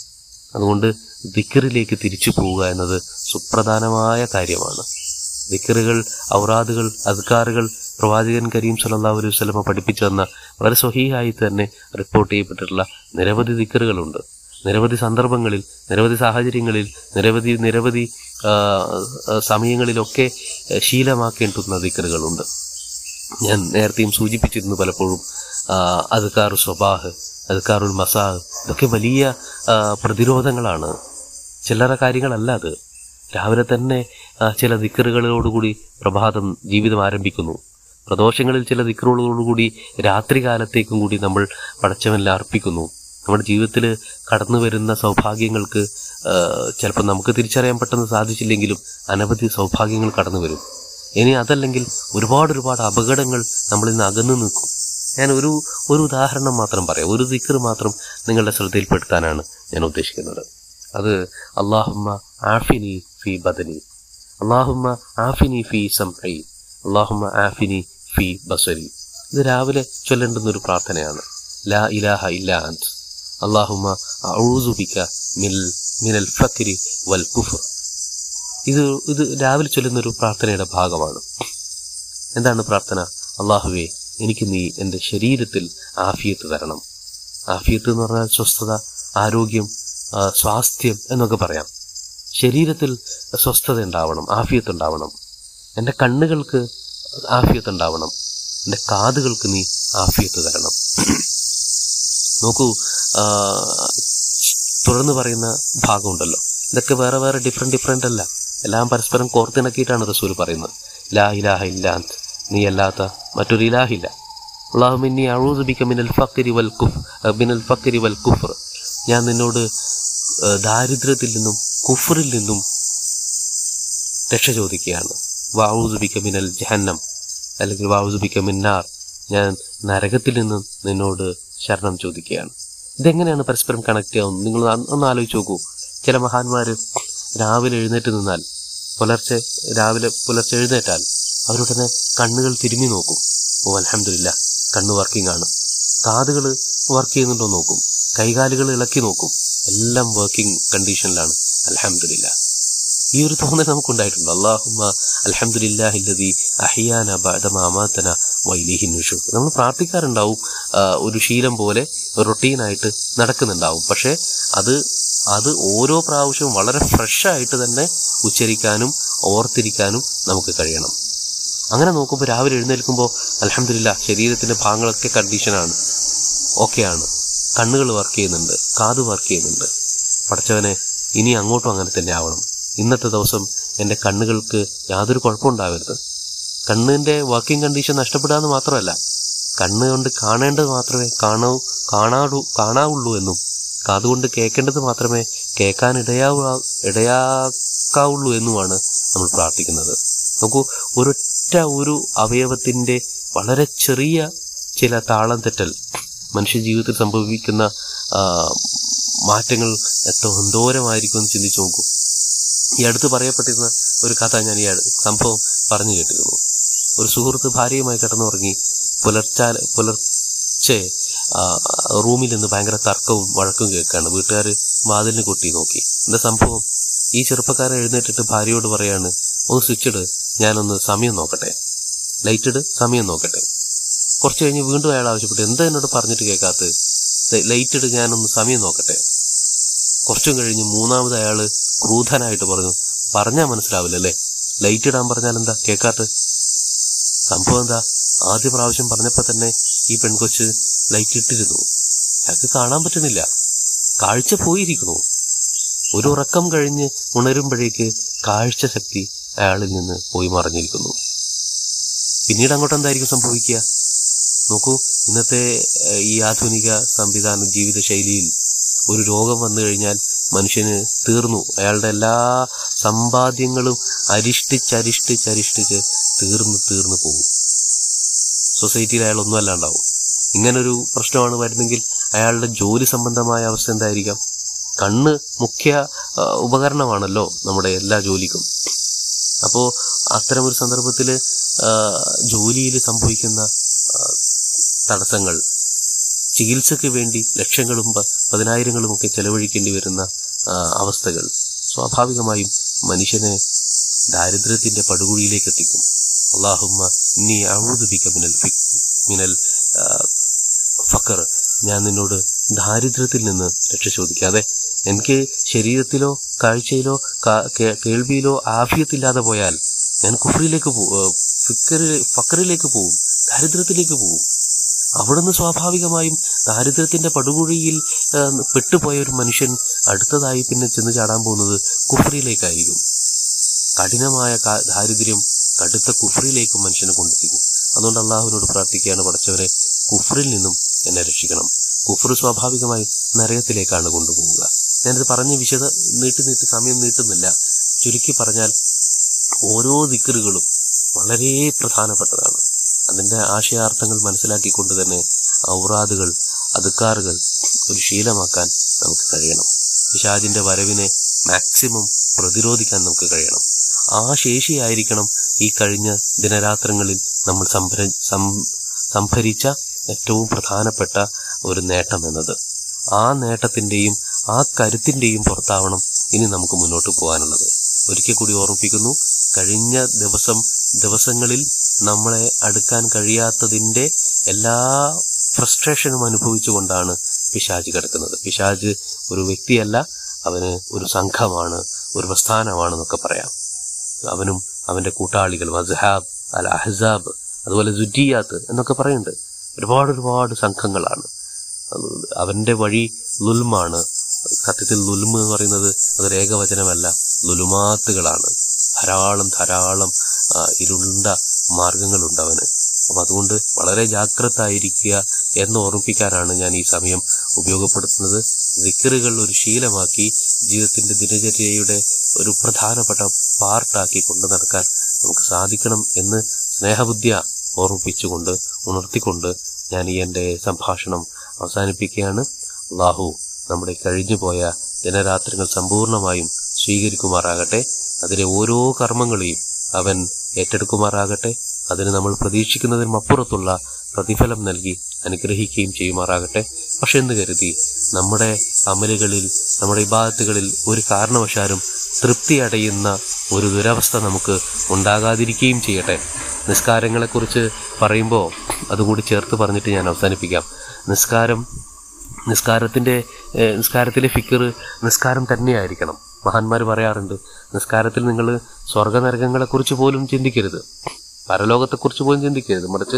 അതുകൊണ്ട് ദിക്കറിലേക്ക് തിരിച്ചു പോവുക എന്നത് സുപ്രധാനമായ കാര്യമാണ്. ദിക്കറുകൾ ഔറാദുകൾ അസ്കാറുകൾ പ്രവാചകൻ കരീം സല്ലല്ലാഹു അലൈഹി വസല്ലമ പഠിപ്പിച്ചു തന്ന വളരെ സ്വഹീഹായി തന്നെ റിപ്പോർട്ട് ചെയ്യപ്പെട്ടിട്ടുള്ള നിരവധി ദിക്കറുകളുണ്ട്. നിരവധി സന്ദർഭങ്ങളിൽ നിരവധി സാഹചര്യങ്ങളിൽ നിരവധി നിരവധി സമയങ്ങളിലൊക്കെ ശീലമാക്കേണ്ടുന്ന ദിക്കറുകളുണ്ട്. ഞാൻ നേരത്തെയും സൂചിപ്പിച്ചിരുന്നു പലപ്പോഴും അദ്കാറു സ്വബാഹ് അദ്കാറുൽ മസാഹ് ഇതൊക്കെ വലിയ പ്രതിരോധങ്ങളാണ്. ചില്ലറ കാര്യങ്ങളല്ല അത്. രാവിലെ തന്നെ ചില ദിക്കറുകളോടുകൂടി പ്രഭാതം ജീവിതം ആരംഭിക്കുന്നു. പ്രദോഷങ്ങളിൽ ചില ദിക്കറുകളോടുകൂടി രാത്രി കാലത്തേക്കും കൂടി നമ്മൾ പടച്ചവനിൽ അർപ്പിക്കുന്നു. നമ്മുടെ ജീവിതത്തിൽ കടന്നു വരുന്ന സൗഭാഗ്യങ്ങൾക്ക് ചിലപ്പോൾ നമുക്ക് തിരിച്ചറിയാൻ പെട്ടെന്ന് സാധിച്ചില്ലെങ്കിലും അനവധി സൗഭാഗ്യങ്ങൾ കടന്നു വരും. ഇനി അതല്ലെങ്കിൽ ഒരുപാട് ഒരുപാട് അപകടങ്ങൾ നമ്മളിൽ നിന്ന് അകന്നു നിൽക്കും. ഞാൻ ഒരു ഒരു ഉദാഹരണം മാത്രം പറയാം. ഒരു ദിക്കർ മാത്രം നിങ്ങളുടെ ശ്രദ്ധയിൽപ്പെടുത്താനാണ് ഞാൻ ഉദ്ദേശിക്കുന്നത്. അത് അള്ളാഹുമ്മ ആഫിനി ഫി ബദനി. അള്ളാഹുമ്മ ആഫിനി ഫി സംഐ അള്ളാഹുമ്മ ആഫിനി ഫി ബസരി. ഇത് രാവിലെ ചൊല്ലേണ്ടുന്ന ഒരു പ്രാർത്ഥനയാണ്. ലാ ഇലാഹ ഇല്ലാ അള്ളാഹുമ്മ ഔസുബിക്ക മിൽ മിനൽ ഫക്രി വൽ കുഫർ. ഇത് ഇത് രാവിലെ ചൊല്ലുന്ന ഒരു പ്രാർത്ഥനയുടെ ഭാഗമാണ്. എന്താണ് പ്രാർത്ഥന? അള്ളാഹുവേ എനിക്ക് നീ എന്റെ ശരീരത്തിൽ ആഫിയത്ത് തരണം. ആഫിയത്ത് എന്ന് പറഞ്ഞാൽ സ്വസ്ഥത ആരോഗ്യം സ്വാസ്ഥ്യം എന്നൊക്കെ പറയാം. ശരീരത്തിൽ സ്വസ്ഥത ഉണ്ടാവണം ആഫിയത്ത് ഉണ്ടാവണം. എന്റെ കണ്ണുകൾക്ക് ആഫിയത്ത് ഉണ്ടാവണം. എന്റെ കാതുകൾക്ക് നീ ആഫിയത്ത് തരണം. നോക്കൂ തുറന്നു പറയുന്ന ഭാഗമുണ്ടല്ലോ. ഇതൊക്കെ വേറെ വേറെ ഡിഫറെന്റ് ഡിഫറെന്റ് അല്ല. എല്ലാം പരസ്പരം കോർത്തിണക്കിയിട്ടാണ് റസൂൽ പറയുന്നത്. ലാ ഇലാഹ ഇല്ലാന്ത് നീ അല്ലാത്ത മറ്റൊരു ഇലാഹില്ല. അള്ളാഹുമിന്നി അഴൂദുബിക്ക മിനൽ ഫക്കരി വൽ കുഫ് മിനൽ ഫക്കരി വൽ കുഫർ. ഞാൻ നിന്നോട് ദാരിദ്ര്യത്തിൽ നിന്നും കുഫറിൽ നിന്നും രക്ഷ ചോദിക്കുകയാണ്. വാവുസുബിക്ക മിനൽ ജഹന്നം അല്ലെങ്കിൽ വാവുസുബിക്ക മിന്നാർ ഞാൻ നരകത്തിൽ നിന്നും നിന്നോട് ശരണം ചോദിക്കുകയാണ്. ഇതെങ്ങനെയാണ് പരസ്പരം കണക്ട് ചെയ്യാവുന്നത്? നിങ്ങൾ ഒന്ന് ആലോചിച്ച് നോക്കൂ. ചില മഹാന്മാർ രാവിലെ എഴുന്നേറ്റ് നിന്നാൽ പുലർച്ചെ രാവിലെ പുലർച്ചെ എഴുന്നേറ്റാൽ അവരുടനെ കണ്ണുകൾ തിരിഞ്ഞു നോക്കും. ഓ അലഹമില്ല കണ്ണ് വർക്കിംഗ് ആണ്. കാതുകൾ വർക്ക് ചെയ്യുന്നുണ്ടോ നോക്കും. കൈകാലുകൾ ഇളക്കി നോക്കും. എല്ലാം വർക്കിംഗ് കണ്ടീഷനിലാണ് അലഹമില്ല ഈ ഒരു തോന്നൽ നമുക്കുണ്ടായിട്ടുണ്ട്. അള്ളാഹുമ്മ അൽഹംദുലില്ലാഹില്ലദി അഹിയാന ബാദമാമാത്തന വൈലിഹി നുഷൂർ. നമ്മൾ പ്രാർത്ഥിക്കാറുണ്ടാവും ഒരു ശീലം പോലെ റൊട്ടീനായിട്ട് നടക്കുന്നുണ്ടാവും. പക്ഷേ അത് അത് ഓരോ പ്രാവശ്യവും വളരെ ഫ്രഷായിട്ട് തന്നെ ഉച്ചരിക്കാനും ഓർത്തിരിക്കാനും നമുക്ക് കഴിയണം. അങ്ങനെ നോക്കുമ്പോൾ രാവിലെ എഴുന്നേൽക്കുമ്പോൾ അലഹമില്ല ശരീരത്തിന്റെ ഭാഗങ്ങളൊക്കെ കണ്ടീഷനാണ് ഓക്കെയാണ് കണ്ണുകൾ വർക്ക് ചെയ്യുന്നുണ്ട്. കാത് വർക്ക് ചെയ്യുന്നുണ്ട്. പഠിച്ചവനെ ഇനി അങ്ങോട്ടും അങ്ങനെ തന്നെ ആവണം. ഇന്നത്തെ ദിവസം എന്റെ കണ്ണുകൾക്ക് യാതൊരു കുഴപ്പമുണ്ടാവരുത് കണ്ണിന്റെ വർക്കിംഗ് കണ്ടീഷൻ നഷ്ടപ്പെടാമെന്ന് മാത്രമല്ല കണ്ണ് കൊണ്ട് കാണേണ്ടത് മാത്രമേ കാണൂ കാണാടൂ കാണാവുള്ളൂ എന്നും കാതുകൊണ്ട് കേൾക്കേണ്ടത് മാത്രമേ കേൾക്കാൻ ഇടയാവ ഇടയാക്കാവുള്ളൂ എന്നുമാണ് നമ്മൾ പ്രാർത്ഥിക്കുന്നത്. നോക്കൂ ഒരൊറ്റ ഒരു അവയവത്തിന്റെ വളരെ ചെറിയ ചില താളം തെറ്റൽ മനുഷ്യ ജീവിതത്തിൽ സംഭവിക്കുന്ന മാറ്റങ്ങൾ എത്ര എന്തോരമായിരിക്കും എന്ന് ചിന്തിച്ചു നോക്കൂ. ഈ അടുത്ത് പറയപ്പെട്ടിരുന്ന ഒരു കഥ ഞാൻ ഈ സംഭവം പറഞ്ഞു കേട്ടിരുന്നു. ഒരു സുഹൃത്ത് ഭാര്യയുമായി കിടന്നുറങ്ങി പുലർച്ചാൽ പുലർച്ചെ റൂമിൽ നിന്ന് ഭയങ്കര തർക്കവും വഴക്കും കേൾക്കുകയാണ് വീട്ടുകാർ വാതിലിന് കൊട്ടി നോക്കി. എന്താ സംഭവം? ഈ ചെറുപ്പക്കാരൻ എഴുന്നേറ്റിട്ട് ഭാര്യയോട് പറയാണ് ഒന്ന് സ്വിച്ച് ഇട് ഞാനൊന്ന് സമയം നോക്കട്ടെ. ലൈറ്റ് ഇട് സമയം നോക്കട്ടെ. കുറച്ച് കഴിഞ്ഞ് വീണ്ടും അയാൾ ആവശ്യപ്പെട്ടു എന്താ എന്നോട് പറഞ്ഞിട്ട് കേൾക്കാത്ത ലൈറ്റ് ഇട് ഞാനൊന്ന് സമയം നോക്കട്ടെ. കുറച്ചും കഴിഞ്ഞ് മൂന്നാമത് അയാൾ ക്രൂധനായിട്ട് പറഞ്ഞു പറഞ്ഞാൽ മനസ്സിലാവില്ല അല്ലേ ലൈറ്റ് ഇടാൻ പറഞ്ഞാൽ എന്താ കേൾക്കാത്ത സംഭവം എന്താ? ആദ്യ പ്രാവശ്യം പറഞ്ഞപ്പോൾ തന്നെ ഈ പെൺകൊച്ച് ലൈറ്റ് ഇട്ടിരുന്നു. അയാൾക്ക് കാണാൻ പറ്റുന്നില്ല. കാഴ്ച പോയിരിക്കുന്നു. ഒരു ഉറക്കം കഴിഞ്ഞ് ഉണരുമ്പോഴേക്ക് കാഴ്ച ശക്തി അയാളിൽ നിന്ന് പോയി മറഞ്ഞിരിക്കുന്നു. പിന്നീട് അങ്ങോട്ട് എന്തായിരിക്കും സംഭവിക്കുക? നോക്കൂ ഇന്നത്തെ ഈ ആധുനിക സംവിധാന ജീവിത ശൈലിയിൽ ഒരു രോഗം വന്നു കഴിഞ്ഞാൽ മനുഷ്യന് തീർന്നു. അയാളുടെ എല്ലാ സമ്പാദ്യങ്ങളും അരിഷ്ടിച്ചരിഷ്ടിച്ചരിഷ്ടിച്ച് തീർന്നു തീർന്നു പോകും. സൊസൈറ്റിയിൽ അയാൾ ഒന്നും അല്ലാണ്ടാവും. ഇങ്ങനൊരു പ്രശ്നമാണ് വരുന്നെങ്കിൽ അയാളുടെ ജോലി സംബന്ധമായ അവസ്ഥ എന്തായിരിക്കാം? കണ്ണ് മുഖ്യ ഉപകരണമാണല്ലോ നമ്മുടെ എല്ലാ ജോലിക്കും. അപ്പോൾ അത്തരമൊരു സന്ദർഭത്തിൽ ജോലിയിൽ സംഭവിക്കുന്ന തടസ്സങ്ങൾ ചികിത്സയ്ക്ക് വേണ്ടി ലക്ഷങ്ങളും പതിനായിരങ്ങളും ഒക്കെ ചെലവഴിക്കേണ്ടി വരുന്ന അവസ്ഥകൾ സ്വാഭാവികമായും മനുഷ്യനെ ദാരിദ്ര്യത്തിന്റെ പടുകുഴിയിലേക്ക് എത്തിക്കും. അള്ളാഹുമ്മ നീ അഴുതുപിക്ക മിനൽ മിനൽ ഫക്കർ ഞാൻ നിന്നോട് ദാരിദ്ര്യത്തിൽ നിന്ന് രക്ഷ ചോദിക്കാതെ എനിക്ക് ശരീരത്തിലോ കാഴ്ചയിലോ കേൾവിയിലോ ആഫിയത്തില്ലാതെ പോയാൽ ഞാൻ കുഫറിലേക്ക് ഫക്കറിലേക്ക് പോവും ദാരിദ്ര്യത്തിലേക്ക് പോവും. അവിടുന്ന് സ്വാഭാവികമായും ദാരിദ്ര്യത്തിന്റെ പടുകുഴിയിൽ പെട്ടുപോയ ഒരു മനുഷ്യൻ അടുത്തതായി പിന്നെ ചെന്ന് ചാടാൻ പോകുന്നത് കുഫറിയിലേക്കായിരിക്കും കഠിനമായ ദാരിദ്ര്യം കടുത്ത കുഫറിലേക്ക് മനുഷ്യനെ കൊണ്ടെത്തിക്കും അതുകൊണ്ട് അള്ളാഹുവിനോട് പ്രാർത്ഥിക്കുകയാണ് പഠിച്ചവരെ കുഫ്രിൽ നിന്നും എന്നെ രക്ഷിക്കണം. കുഫർ സ്വാഭാവികമായി നരകത്തിലേക്കാണ് കൊണ്ടുപോവുക. ഞാനിത് പറഞ്ഞ വിശദ നീട്ടി നീട്ടി സമയം നീട്ടുന്നില്ല. ചുരുക്കി പറഞ്ഞാൽ ഓരോ ദിക്കറുകളും വളരെ പ്രധാനപ്പെട്ടതാണ്. അതിന്റെ ആശയാർത്ഥങ്ങൾ മനസ്സിലാക്കിക്കൊണ്ട് തന്നെ ഔറാദുകൾ അതുക്കാറുകൾ ഒരു ശീലമാക്കാൻ നമുക്ക് കഴിയണം. പിശാജിന്റെ വരവിനെ മാക്സിമം പ്രതിരോധിക്കാൻ നമുക്ക് കഴിയണം. ആ ശേഷിയായിരിക്കണം ഈ കഴിഞ്ഞ ദിനരാത്രങ്ങളിൽ നമ്മൾ സംഭര സംഭരിച്ച ഏറ്റവും പ്രധാനപ്പെട്ട ഒരു നേട്ടം എന്നത്. ആ നേട്ടത്തിന്റെയും ആ കരുത്തിന്റെയും പുറത്താവണം ഇനി നമുക്ക് മുന്നോട്ട് പോകാനുള്ളത്. ഒരിക്കൽ കൂടി ഓർമ്മിപ്പിക്കുന്നു കഴിഞ്ഞ ദിവസം ദിവസങ്ങളിൽ നമ്മളെ അടുക്കാൻ കഴിയാത്തതിന്റെ എല്ലാ ഫ്രസ്ട്രേഷനും അനുഭവിച്ചുകൊണ്ടാണ് പിശാജ് കിടക്കുന്നത്. പിശാജ് ഒരു വ്യക്തിയല്ല അവന് ഒരു സംഘമാണ് ഒരു പ്രസ്ഥാനമാണെന്നൊക്കെ പറയാം. അവനും അവന്റെ കൂട്ടാളികൾ വസ്ഹാബ് അൽ അഹ്സാബ് അതുപോലെ ജുജിയാത്ത് എന്നൊക്കെ പറയുന്നുണ്ട്. ഒരുപാട് ഒരുപാട് സംഘങ്ങളാണ്. അവന്റെ വഴി ലുൽമാണ്. സത്യത്തിൽ ലുൽമ് എന്ന് പറയുന്നത് അതൊരു ഏകവചനമല്ല ലുലുമാത്തുകളാണ്. ധാരാളം ധാരാളം ഇരുണ്ട മാർഗങ്ങളുണ്ട് അവന്. അപ്പൊ അതുകൊണ്ട് വളരെ ജാഗ്രത ആയിരിക്കുക എന്ന് ഓർമ്മിപ്പിക്കാനാണ് ഞാൻ ഈ സമയം ഉപയോഗപ്പെടുത്തുന്നത്. ദിക്കറുകൾ ഒരു ശീലമാക്കി ജീവിതത്തിന്റെ ദിനചര്യയുടെ ഒരു പ്രധാനപ്പെട്ട പാർട്ടാക്കി കൊണ്ടു നടക്കാൻ നമുക്ക് സാധിക്കണം എന്ന് സ്നേഹബുദ്ധിയ ഓർമ്മിപ്പിച്ചുകൊണ്ട് ഉണർത്തിക്കൊണ്ട് ഞാൻ ഈ എന്റെ സംഭാഷണം അവസാനിപ്പിക്കുകയാണ്. അള്ളാഹു നമ്മുടെ കഴിഞ്ഞുപോയ ദിനരാത്രികൾ സമ്പൂർണമായും സ്വീകരിക്കുമാറാകട്ടെ. അതിലെ ഓരോ കർമ്മങ്ങളെയും അവൻ ഏറ്റെടുക്കുമാറാകട്ടെ. അതിന് നമ്മൾ പ്രതീക്ഷിക്കുന്നതിനും അപ്പുറത്തുള്ള പ്രതിഫലം നൽകി അനുഗ്രഹിക്കുകയും ചെയ്യുമാറാകട്ടെ. പക്ഷെ എന്ന് കരുതി നമ്മുടെ അമലുകളിൽ നമ്മുടെ വിഭാഗത്തുകളിൽ ഒരു കാരണവശാലും തൃപ്തി അടയുന്ന ഒരു ദുരവസ്ഥ നമുക്ക് ഉണ്ടാകാതിരിക്കുകയും ചെയ്യട്ടെ. നിസ്കാരങ്ങളെക്കുറിച്ച് പറയുമ്പോൾ അതുകൂടി ചേർത്ത് പറഞ്ഞിട്ട് ഞാൻ അവസാനിപ്പിക്കാം. നിസ്കാരം നിസ്കാരത്തിന്റെ നിസ്കാരത്തിലെ ഫിക്കർ നിസ്കാരം തന്നെയായിരിക്കണം. മഹാന്മാർ പറയാറുണ്ട് നിസ്കാരത്തിൽ നിങ്ങൾ സ്വർഗനരകങ്ങളെക്കുറിച്ച് പോലും ചിന്തിക്കരുത്. പരലോകത്തെക്കുറിച്ച് പോലും ചിന്തിക്കരുത്. മറിച്ച്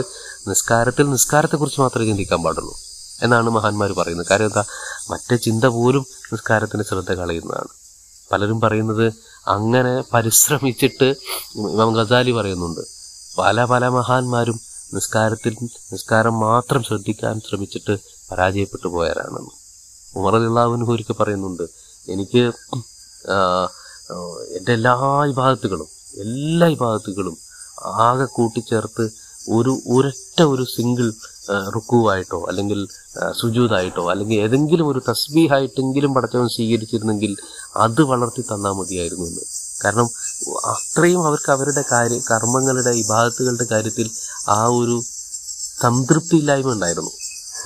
നിസ്കാരത്തിൽ നിസ്കാരത്തെക്കുറിച്ച് മാത്രമേ ചിന്തിക്കാൻ പാടുള്ളൂ എന്നാണ് മഹാന്മാർ പറയുന്നത്. കാര്യം എന്താ? മറ്റേ ചിന്ത പോലും നിസ്കാരത്തിന് ശ്രദ്ധ കളയുന്നതാണ്. പലരും പറയുന്നത് അങ്ങനെ പരിശ്രമിച്ചിട്ട് ഇമാം ഗസാലി പറയുന്നുണ്ട്. പല പല മഹാന്മാരും നിസ്കാരത്തിൽ നിസ്കാരം മാത്രം ശ്രദ്ധിക്കാൻ ശ്രമിച്ചിട്ട് പരാജയപ്പെട്ടു പോയവരാണെന്ന്. ഉമർ അള്ളാഹുവിന് ഒരിക്കൽ പറയുന്നുണ്ട് എനിക്ക് എന്റെ എല്ലാ വിഭാഗത്തുകളും എല്ലാ വിഭാഗത്തുകളും ആകെ കൂട്ടിച്ചേർത്ത് ഒരു ഒരൊറ്റ ഒരു സിംഗിൾ റുക്കുവായിട്ടോ അല്ലെങ്കിൽ സുജൂതായിട്ടോ അല്ലെങ്കിൽ ഏതെങ്കിലും ഒരു തസ്ബീഹായിട്ടെങ്കിലും പടച്ചവൻ സ്വീകരിച്ചിരുന്നെങ്കിൽ അത് വളർത്തി തന്നാൽ മതിയായിരുന്നു എന്ന്. കാരണം അത്രയും അവർക്ക് അവരുടെ കാര്യ കർമ്മങ്ങളുടെ വിഭാഗത്തുകളുടെ കാര്യത്തിൽ ആ ഒരു സംതൃപ്തിയില്ലായ്മ ഉണ്ടായിരുന്നു.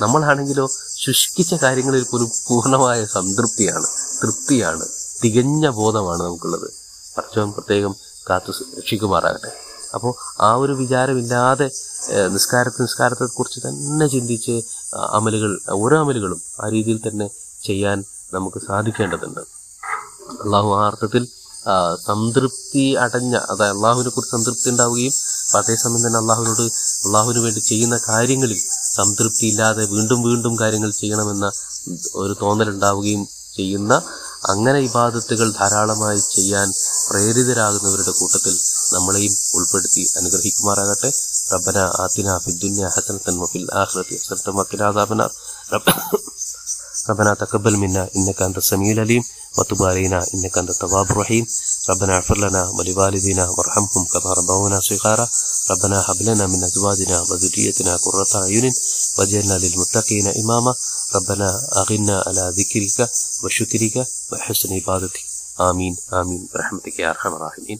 നമ്മളാണെങ്കിലോ ശുഷ്കിച്ച കാര്യങ്ങളിൽ പോലും പൂർണമായ സംതൃപ്തിയാണ് തൃപ്തിയാണ് തികഞ്ഞ ബോധമാണ് നമുക്കുള്ളത്. പടച്ചവൻ പ്രത്യേകം കാത്തു രക്ഷിക്കുമാറാകട്ടെ അപ്പോൾ ആ ഒരു വിചാരമില്ലാതെ നിസ്കാരത്തെ നിസ്കാരത്തെ നിസ്കാരത്തെക്കുറിച്ച് തന്നെ ചിന്തിച്ച് അമലുകൾ ഓരോ അമലുകളും ആ രീതിയിൽ തന്നെ ചെയ്യാൻ നമുക്ക് സാധിക്കേണ്ടതുണ്ട്. അള്ളാഹു ആ അർത്ഥത്തിൽ സംതൃപ്തി അടഞ്ഞ അതായത് അള്ളാഹുവിനെ കുറിച്ച് സംതൃപ്തി ഉണ്ടാവുകയും അതേസമയം തന്നെ അള്ളാഹുവിനോട് അള്ളാഹുവിന് വേണ്ടി ചെയ്യുന്ന കാര്യങ്ങളിൽ സംതൃപ്തി ഇല്ലാതെ വീണ്ടും വീണ്ടും കാര്യങ്ങൾ ചെയ്യണമെന്ന ഒരു തോന്നലുണ്ടാവുകയും ചെയ്യുന്ന അങ്ങനെ ഇബാദത്തുകൾ ധാരാളമായി ചെയ്യാൻ പ്രേരിതരാകുന്നവരുടെ കൂട്ടത്തിൽ നമ്മളെയും ഉൾപ്പെടുത്തി അനുഗ്രഹിക്കുമാറാകട്ടെ റബ്ബന ആത്തിന ഫിദ്ദുന്യ ഹസനത്തൻ വഫിൽ ആഖിറതി ഹസനത്തൻ വഖിന അദാബനാർ റബ്ബ ربنا تقبل منا إنك أنت السميع العليم وتب علينا إنك أنت التواب الرحيم ربنا اغفر لنا ولوالدينا وارحمهم كما ربونا صغارا ربنا هب لنا من أزواجنا وذريتنا قرة أعين واجعلنا للمتقين إماما ربنا أغنا على ذكرك وشكرك وحسن عبادتك آمين آمين برحمتك يا أرحم الراحمين